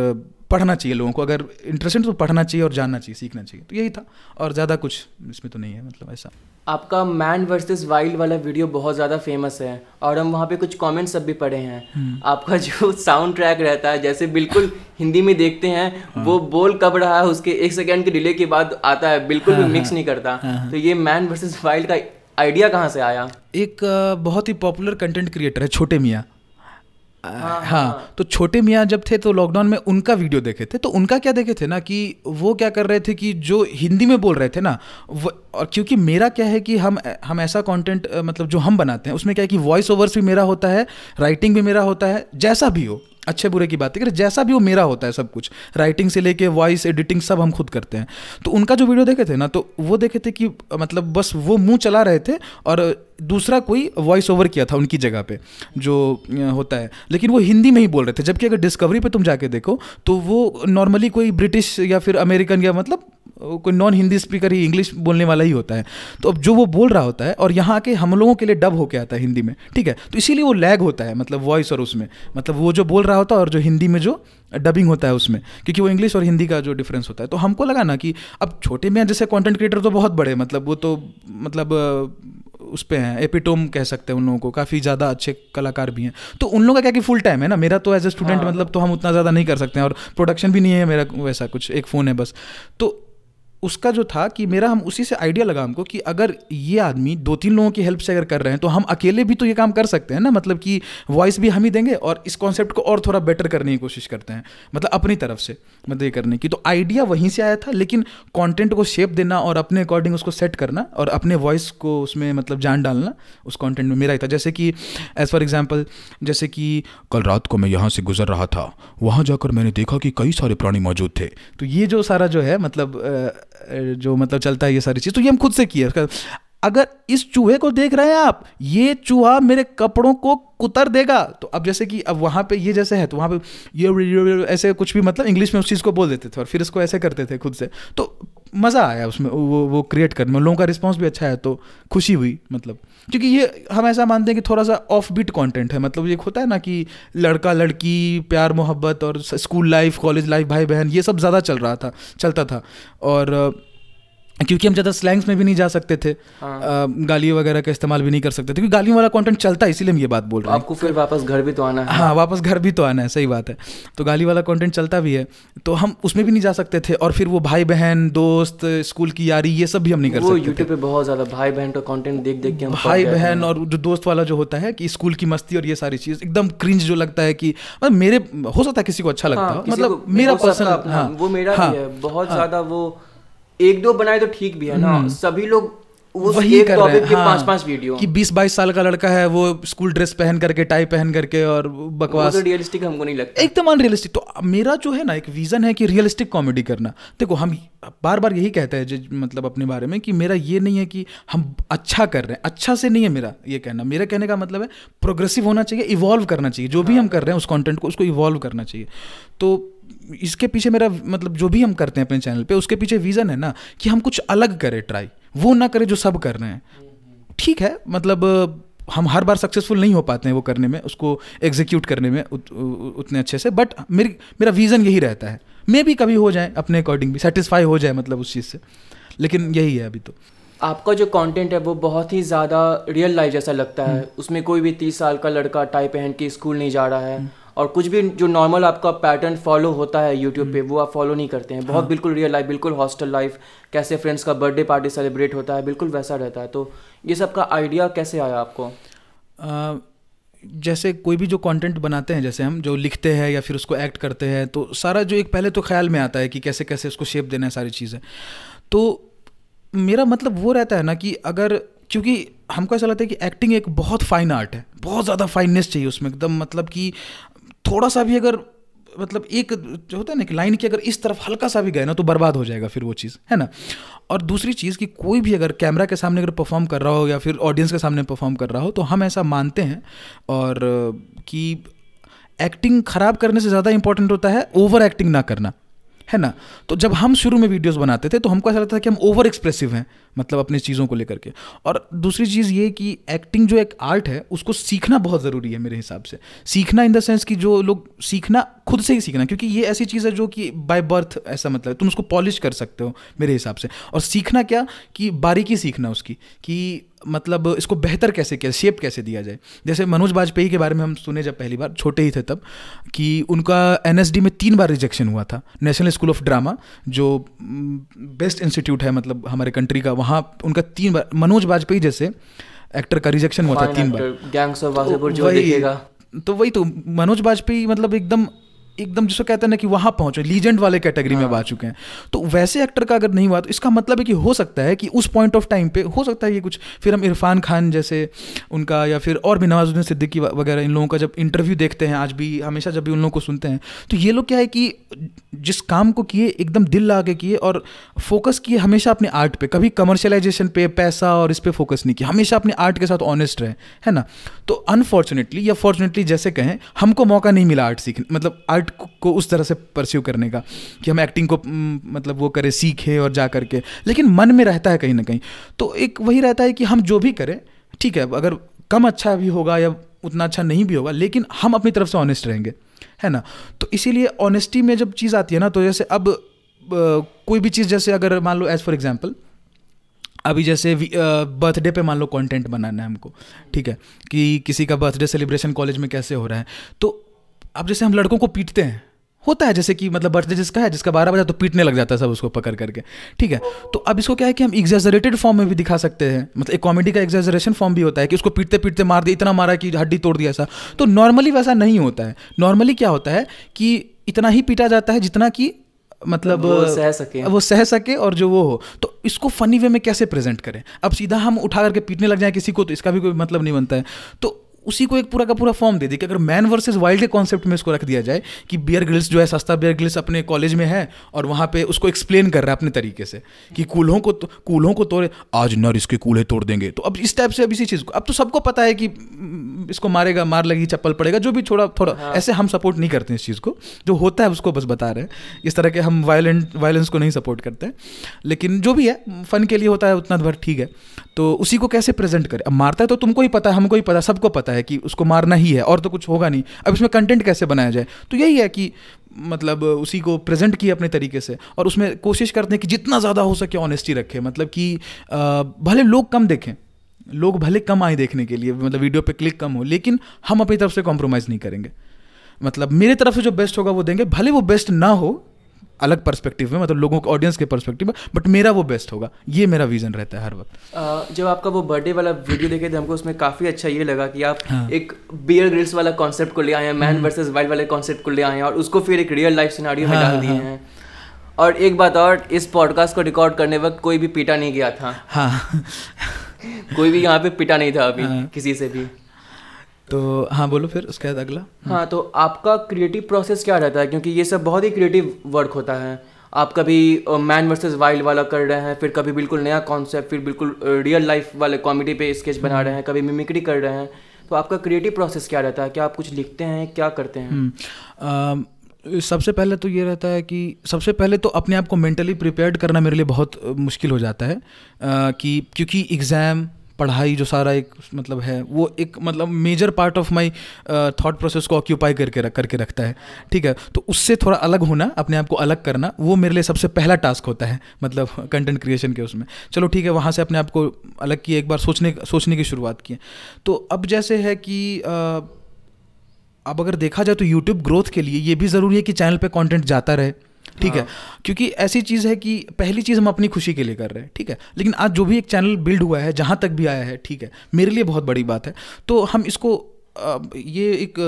पढ़ना चाहिए लोगों को अगर इंटरेस्टेड तो पढ़ना चाहिए और जानना चाहिए सीखना चाहिए। तो यही था और ज़्यादा कुछ इसमें तो नहीं है मतलब ऐसा। आपका मैन वर्सेस वाइल्ड वाला वीडियो बहुत ज़्यादा फ़ेमस है और हम वहाँ पे कुछ कमेंट्स सब भी पढ़े हैं। हम्म। आपका जो साउंड ट्रैक रहता है जैसे बिल्कुल हिंदी में देखते हैं हाँ। वो बोल कब रहा है उसके एक सेकेंड के डिले के बाद आता है बिल्कुल हाँ, भी मिक्स नहीं करता। तो ये मैन वर्सेस वाइल्ड का आइडिया कहाँ से आया? एक बहुत ही पॉपुलर कंटेंट क्रिएटर है छोटे मियाँ। हाँ तो छोटे मियाँ जब थे तो लॉकडाउन में उनका वीडियो देखे थे तो उनका क्या देखे थे ना कि वो क्या कर रहे थे कि जो हिंदी में बोल रहे थे ना वो और क्योंकि मेरा क्या है कि हम हम ऐसा कंटेंट मतलब जो हम बनाते हैं उसमें क्या है कि वॉइस ओवर्स भी मेरा होता है राइटिंग भी मेरा होता है जैसा भी हो। अच्छे बुरे की बात है जैसा भी वो मेरा होता है सब कुछ राइटिंग से लेके वॉइस एडिटिंग सब हम खुद करते हैं। तो उनका जो वीडियो देखे थे ना तो वो देखे थे कि मतलब बस वो मुँह चला रहे थे और दूसरा कोई वॉइस ओवर किया था उनकी जगह पे, जो होता है। लेकिन वो हिंदी में ही बोल रहे थे, जबकि अगर डिस्कवरी पे तुम जाके देखो तो वो नॉर्मली कोई ब्रिटिश या फिर अमेरिकन या मतलब कोई नॉन हिंदी स्पीकर ही इंग्लिश बोलने वाला ही होता है। तो अब जो वो बोल रहा होता है और यहाँ आके हम लोगों के लिए डब होके आता है हिंदी में ठीक है? तो इसीलिए वो लैग होता है मतलब वॉइस और उसमें। मतलब वो जो बोल रहा होता है और जो हिंदी में जो डबिंग होता है उसमें क्योंकि वो इंग्लिश और हिंदी का जो डिफरेंस होता है। तो हमको लगा ना कि अब छोटे में जैसे कंटेंट क्रिएटर तो बहुत बड़े मतलब वो तो मतलब उस पर हैं एपिटोम कह सकते हैं उन लोगों को काफ़ी ज़्यादा अच्छे कलाकार भी हैं। तो उन लोगों का क्या कि फुल टाइम है ना? मेरा तो एज ए स्टूडेंट मतलब तो हम उतना ज़्यादा नहीं कर सकते हैं और प्रोडक्शन भी नहीं है मेरा वैसा कुछ एक फ़ोन है बस। तो उसका जो था कि मेरा हम उसी से आइडिया लगा हमको कि अगर ये आदमी दो तीन लोगों की हेल्प से अगर कर रहे हैं तो हम अकेले भी तो ये काम कर सकते हैं ना? मतलब कि वॉइस भी हम ही देंगे और इस कॉन्सेप्ट को और थोड़ा बेटर करने की कोशिश करते हैं मतलब अपनी तरफ़ से मतलब ये करने की। तो आइडिया वहीं से आया था, लेकिन कॉन्टेंट को शेप देना और अपने अकॉर्डिंग उसको सेट करना और अपने वॉइस को उसमें मतलब जान डालना, उस कॉन्टेंट में मेरा ही था। जैसे कि एज फॉर एग्ज़ाम्पल जैसे कि कल रात को मैं यहाँ से गुजर रहा था, वहाँ जाकर मैंने देखा कि कई सारे प्राणी मौजूद थे। तो ये जो सारा जो है मतलब जो मतलब चलता है ये सारी चीज़ तो ये हम खुद से किए अगर इस चूहे को देख रहे हैं आप, ये चूहा मेरे कपड़ों को कुतर देगा। तो अब जैसे कि अब वहाँ पे ये जैसे है तो वहाँ पे ये ऐसे कुछ भी मतलब इंग्लिश में उस चीज़ को बोल देते थे और फिर इसको ऐसे करते थे खुद से। तो मज़ा आया उसमें, वो वो क्रिएट करने में। लोगों का रिस्पॉन्स भी अच्छा है तो खुशी हुई मतलब। क्योंकि ये हम ऐसा मानते हैं कि थोड़ा सा ऑफ़ बीट कॉन्टेंट है मतलब ये होता है ना कि लड़का, लड़की, प्यार, मोहब्बत और स्कूल लाइफ कॉलेज लाइफ भाई बहन ये सब ज़्यादा चल रहा था, चलता था। और क्योंकि हम ज़्यादा स्लैंग्स में भी नहीं जा सकते थे। हाँ। अ, गाली वगैरह का इस्तेमाल भी नहीं कर सकते थे क्योंकि गालियों वाला कंटेंट चलता है इसीलिए हम ये बात बोल रहे हैं। आपको फिर वापस घर भी तो आना है। हाँ वापस घर भी तो आना है सही बात है। तो गाली वाला कंटेंट चलता भी है तो हम उसमें भी नहीं जा सकते थे और फिर वो भाई बहन दोस्त स्कूल की यारी ये सब भी हम नहीं कर सकते यूट्यूब पे बहुत ज़्यादा भाई बहन का कंटेंट देख देख के हम भाई। बहन और जो दोस्त वाला जो होता है कि स्कूल की मस्ती और ये सारी चीज़ एकदम क्रिंज जो लगता है कि मतलब मेरे हो सकता है किसी को अच्छा लगता हाँ, हो किसी मतलब मेरा हो है पर्सनल हाँ वो मेरा हाँ, भी है बहुत ज़्यादा वो एक दो बनाए तो ठीक भी है ना। सभी लोग वही एक कर रहे हैं। हाँ, पाँच पाँच वीडियो कि 20-22 साल का लड़का है वो स्कूल ड्रेस पहन करके टाई पहन करके और बकवास। तो रियलिस्टिक हमको नहीं लगता। एकदम अनरियलिस्टिक तो मेरा जो है ना एक विजन है कि रियलिस्टिक कॉमेडी करना। देखो हम बार बार यही कहते हैं मतलब अपने बारे में कि मेरा ये नहीं है कि हम अच्छा कर रहे हैं। अच्छा से नहीं है मेरा ये कहना। मेरा कहने का मतलब है प्रोग्रेसिव होना चाहिए इवॉल्व करना चाहिए। जो भी हम कर रहे हैं उस कॉन्टेंट को उसको इवॉल्व करना चाहिए। तो इसके पीछे मेरा मतलब जो भी हम करते हैं अपने चैनल पे उसके पीछे विजन है ना कि हम कुछ अलग करें ट्राई वो ना करें जो सब कर रहे हैं। ठीक है मतलब हम हर बार सक्सेसफुल नहीं हो पाते हैं वो करने में उसको एग्जीक्यूट करने में उत, उतने अच्छे से बट मेरी मेरा विज़न यही रहता है। मे भी कभी हो जाए अपने अकॉर्डिंग भी सेटिस्फाई हो जाए मतलब उस चीज़ से। लेकिन यही है अभी तो। आपका जो कंटेंट है वो बहुत ही ज़्यादा रियल लाइफ जैसा लगता है। उसमें कोई भी तीस साल का लड़का टाई पहन के स्कूल नहीं जा रहा है। और कुछ भी जो नॉर्मल आपका पैटर्न फॉलो होता है यूट्यूब पे वो आप फॉलो नहीं करते हैं। बहुत बिल्कुल रियल लाइफ बिल्कुल हॉस्टल लाइफ कैसे फ्रेंड्स का बर्थडे पार्टी सेलिब्रेट होता है बिल्कुल वैसा रहता है। तो ये सब का आइडिया कैसे आया आपको? जैसे कोई भी जो कंटेंट बनाते हैं जैसे हम जो लिखते हैं या फिर उसको एक्ट करते हैं तो सारा जो एक पहले तो ख्याल में आता है कि कैसे कैसे उसको शेप देना है सारी चीज़ें। तो मेरा मतलब वो रहता है ना कि अगर क्योंकि हमको ऐसा लगता है कि एक्टिंग एक बहुत फाइन आर्ट है बहुत ज़्यादा फाइननेस चाहिए उसमें एकदम मतलब कि थोड़ा सा भी अगर मतलब एक जो होता है ना कि लाइन की अगर इस तरफ़ हल्का सा भी गए ना तो बर्बाद हो जाएगा फिर वो चीज़, है ना? और दूसरी चीज़ कि कोई भी अगर कैमरा के सामने अगर परफॉर्म कर रहा हो या फिर ऑडियंस के सामने परफॉर्म कर रहा हो तो हम ऐसा मानते हैं और, कि एक्टिंग खराब करने से ज़्यादा इंपॉर्टेंट होता है ओवर एक्टिंग ना करना। है ना? तो जब हम शुरू में वीडियोस बनाते थे तो हमको ऐसा लगता था कि हम ओवर एक्सप्रेसिव हैं मतलब अपनी चीज़ों को लेकर के। और दूसरी चीज़ ये कि एक्टिंग जो एक आर्ट है, उसको सीखना बहुत ज़रूरी है मेरे हिसाब से। सीखना इन द सेंस कि जो लोग, सीखना खुद से ही सीखना, क्योंकि ये ऐसी चीज़ है जो कि बाय बर्थ ऐसा मतलब तुम उसको पॉलिश कर सकते हो मेरे हिसाब से। और सीखना क्या? कि बारीकी सीखना उसकी, कि मतलब इसको बेहतर कैसे किया शेप कैसे दिया जाए? जैसे मनोज वाजपेयी के बारे में हम सुने जब पहली बार छोटे ही थे तब कि उनका एनएसडी में तीन बार रिजेक्शन हुआ था नेशनल स्कूल ऑफ़ ड्रामा जो बेस्ट इंस्टीट्यूट है मतलब हमारे कंट्री का वहाँ उनका तीन बार मनोज वाजपेयी जैसे एक्टर का रिजेक्शन हुआ था तीन बार। गैंग्स ऑफ़ वासेपुर जो देखेगा। तो वही तो मनोज वाजपेयी मतलब एकदम एकदम जिसको कहते हैं ना कि वहाँ पहुँचे लीजेंड वाले कैटेगरी में अब आ हाँ। चुके हैं। तो वैसे एक्टर का अगर नहीं हुआ तो इसका मतलब है कि हो सकता है कि उस पॉइंट ऑफ़ टाइम पे हो सकता है ये कुछ फिर हम इरफान खान जैसे उनका या फिर और भी नवाजुद्दीन सिद्दीकी वगैरह इन लोगों का जब इंटरव्यू देखते हैं आज भी हमेशा जब भी उन लोगों को सुनते हैं तो ये लोग क्या है कि जिस काम को किए एकदम दिल ला के किए और फोकस किए हमेशा अपने आर्ट पे। कभी कमर्शलाइजेशन पे पैसा और इस पर फोकस नहीं किया हमेशा अपने आर्ट के साथ ऑनेस्ट रहे है ना? तो अनफॉर्चुनेटली या फॉर्चुनेटली जैसे कहें हमको मौका नहीं मिला आर्ट सीखने मतलब आर्ट को उस तरह से परस्यू करने का, कि हम एक्टिंग को मतलब वो करें, सीखें और जा करके। लेकिन मन में रहता है कहीं ना कहीं। तो एक वही रहता है कि हम जो भी करें, ठीक है, अगर कम अच्छा भी होगा या उतना अच्छा नहीं भी होगा, लेकिन हम अपनी तरफ़ से ऑनेस्ट रहेंगे, है ना? तो इसीलिए ऑनेस्टी में जब चीज़ आती है ना तो जैसे अब कोई भी चीज़, जैसे अगर मान लो एज फॉर एग्ज़ाम्पल अभी जैसे बर्थडे पे मान लो कंटेंट बनाना है हमको, ठीक है, कि किसी का बर्थडे सेलिब्रेशन कॉलेज में कैसे हो रहा है तो अब जैसे हम लड़कों को पीटते हैं होता है जैसे कि मतलब बर्थडे जिसका है जिसका बारह बजा तो पीटने लग जाता है सब उसको पकड़ करके। ठीक है? तो अब इसको क्या है कि हम एग्जेजरेटेड फॉर्म में भी दिखा सकते हैं। मतलब एक कॉमेडी का एग्जेजरेशन फॉर्म भी होता है कि उसको पीटते पीटते मार दिया इतना मारा कि हड्डी तोड़ दिया ऐसा। तो नॉर्मली वैसा नहीं होता है। नॉर्मली क्या होता है कि इतना ही पीटा जाता है जितना कि मतलब वो सह सके। वो सह सके और जो वो हो। तो इसको फनी वे में कैसे प्रेजेंट करें? अब सीधा हम उठा करके पीटने लग जाए किसी को तो इसका भी कोई मतलब नहीं बनता है। तो उसी को एक पूरा का पूरा फॉर्म दे दे कि अगर मैन वर्सेस वाइल्ड के कॉन्सेप्ट में इसको रख दिया जाए कि बियर ग्रिल्स जो है सस्ता बियर ग्रिल्स अपने कॉलेज में है और वहाँ पे उसको एक्सप्लेन कर रहा है अपने तरीके से कि कूल्हों को तो, कूल्हों को तोड़े। आज नर इसके कूल्हे तोड़ देंगे। तो अब इस टाइप से अब इसी चीज़ को अब तो सबको पता है कि इसको मारेगा मार लगी चप्पल पड़ेगा जो भी थोड़ा थोड़ा हाँ। ऐसे हम सपोर्ट नहीं करते इस चीज़ को। जो होता है उसको बस बता रहे हैं। इस तरह के हम वायलेंट वायलेंस को नहीं सपोर्ट करते। हैं लेकिन जो भी है फन के लिए होता है उतना भर ठीक है। तो उसी को कैसे प्रेजेंट करें? अब मारता है तो तुमको ही पता है हमको ही पता सबको पता है कि उसको मारना ही है, और तो कुछ होगा नहीं। अब इसमें कंटेंट कैसे बनाया जाए? तो यही है कि मतलब उसी को प्रेजेंट किया अपने तरीके से, और उसमें कोशिश करते हैं कि जितना ज़्यादा हो सके ऑनेस्टी रखें। मतलब कि भले लोग कम देखें, लोग भले कम आए देखने के लिए मतलब वीडियो पे क्लिक कम हो, लेकिन हम अपनी तरफ़ से कॉम्प्रोमाइज़ नहीं करेंगे। मतलब मेरे तरफ़ से जो बेस्ट होगा वो देंगे, भले वो बेस्ट ना हो अलग पर्सपेक्टिव में मतलब लोगों के ऑडियंस के पर्सपेक्टिव में बट मेरा वो बेस्ट होगा। ये मेरा विजन रहता है हर वक्त। जब आपका वो बर्थडे वाला वीडियो देखे थे हमको उसमें काफ़ी अच्छा ये लगा कि आप हाँ. एक बियर ग्रिल्स वाला कॉन्सेप्ट को ले आए हैं मैन वर्सेस वाइल्ड वाले कॉन्सेप्ट को ले आए हैं और उसको फिर एक रियल लाइफ सिनारियो में हाँ, डाल दिए हाँ. हैं। और एक बात और इस पॉडकास्ट को रिकॉर्ड करने वक्त कोई भी पीटा नहीं गया था। हाँ। कोई भी यहाँ पे पिटा नहीं था अभी हाँ. किसी से भी। तो हाँ बोलो फिर उसके बाद अगला। हाँ तो आपका क्रिएटिव प्रोसेस क्या रहता है? क्योंकि ये सब बहुत ही क्रिएटिव वर्क होता है। आप कभी मैन वर्सेस वाइल्ड वाला कर रहे हैं फिर कभी बिल्कुल नया कॉन्सेप्ट फिर बिल्कुल रियल लाइफ वाले कॉमेडी पे स्केच बना रहे हैं कभी मिमिक्री कर रहे हैं। तो आपका क्रिएटिव प्रोसेस क्या रहता है? क्या आप कुछ लिखते हैं? क्या करते हैं? हम्म, सबसे पहले तो ये रहता है कि सबसे पहले तो अपने आप को मेंटली प्रिपेयर्ड करना मेरे लिए बहुत मुश्किल हो जाता है। आ, कि क्योंकि एग्ज़ाम पढ़ाई जो सारा एक मतलब है, वो एक मतलब major part of my thought process को ऑक्यूपाई करके रख, करके रखता है। ठीक है? तो उससे थोड़ा अलग होना, अपने आप को अलग करना, वो मेरे लिए सबसे पहला टास्क होता है मतलब कंटेंट क्रिएशन के उसमें। चलो ठीक है, वहाँ से अपने आप को अलग किए, एक बार सोचने सोचने की शुरुआत की तो अब जैसे है कि अब अगर देखा जाए तो यूट्यूब ग्रोथ के लिए ये भी ज़रूरी है कि चैनल पे कंटेंट जाता रहे। ठीक है? हाँ। क्योंकि ऐसी चीज़ है कि पहली चीज़ हम अपनी खुशी के लिए कर रहे हैं ठीक है? लेकिन आज जो भी एक चैनल बिल्ड हुआ है जहाँ तक भी आया है ठीक है? मेरे लिए बहुत बड़ी बात है। तो हम इसको ये एक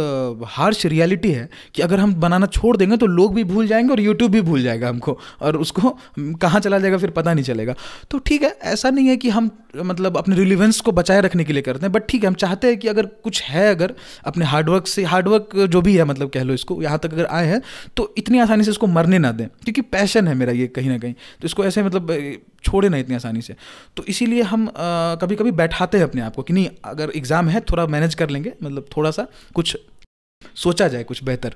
हार्श रियलिटी है कि अगर हम बनाना छोड़ देंगे तो लोग भी भूल जाएँगे और यूट्यूब भी भूल जाएगा हमको और उसको कहाँ चला जाएगा फिर पता नहीं चलेगा। तो ठीक है, ऐसा नहीं है कि हम मतलब अपने रिलीवेंस को बचाए रखने के लिए करते हैं बट ठीक है, हम चाहते हैं कि अगर कुछ है, अगर अपने हार्डवर्क से हार्डवर्क जो भी है मतलब कह लो इसको, यहाँ तक अगर आए हैं तो इतनी आसानी से इसको मरने ना दें, क्योंकि पैशन है मेरा ये कहीं ना कहीं तो इसको ऐसे मतलब छोड़े ना इतनी आसानी से। तो इसीलिए हम कभी कभी बैठाते हैं अपने आप को कि नहीं, अगर एग्ज़ाम है, थोड़ा मैनेज कर लेंगे मतलब थोड़ा सा कुछ सोचा जाए कुछ बेहतर।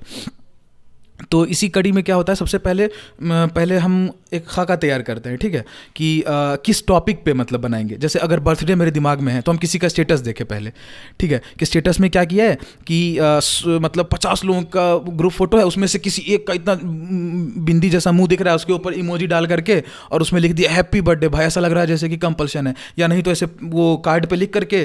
तो इसी कड़ी में क्या होता है सबसे पहले पहले हम एक खाका तैयार करते हैं ठीक है? कि आ, किस टॉपिक पे मतलब बनाएँगे? जैसे अगर बर्थडे मेरे दिमाग में है तो हम किसी का स्टेटस देखें पहले ठीक है? कि स्टेटस में क्या किया है कि आ, मतलब पचास लोगों का ग्रुप फ़ोटो है उसमें से किसी एक का इतना बिंदी जैसा मुँह दिख रहा है उसके ऊपर इमोजी डाल करके और उसमें लिख दिया हैप्पी बर्थडे भाई ऐसा लग रहा है जैसे कि कंपल्शन है। या नहीं तो ऐसे वो कार्ड पर लिख करके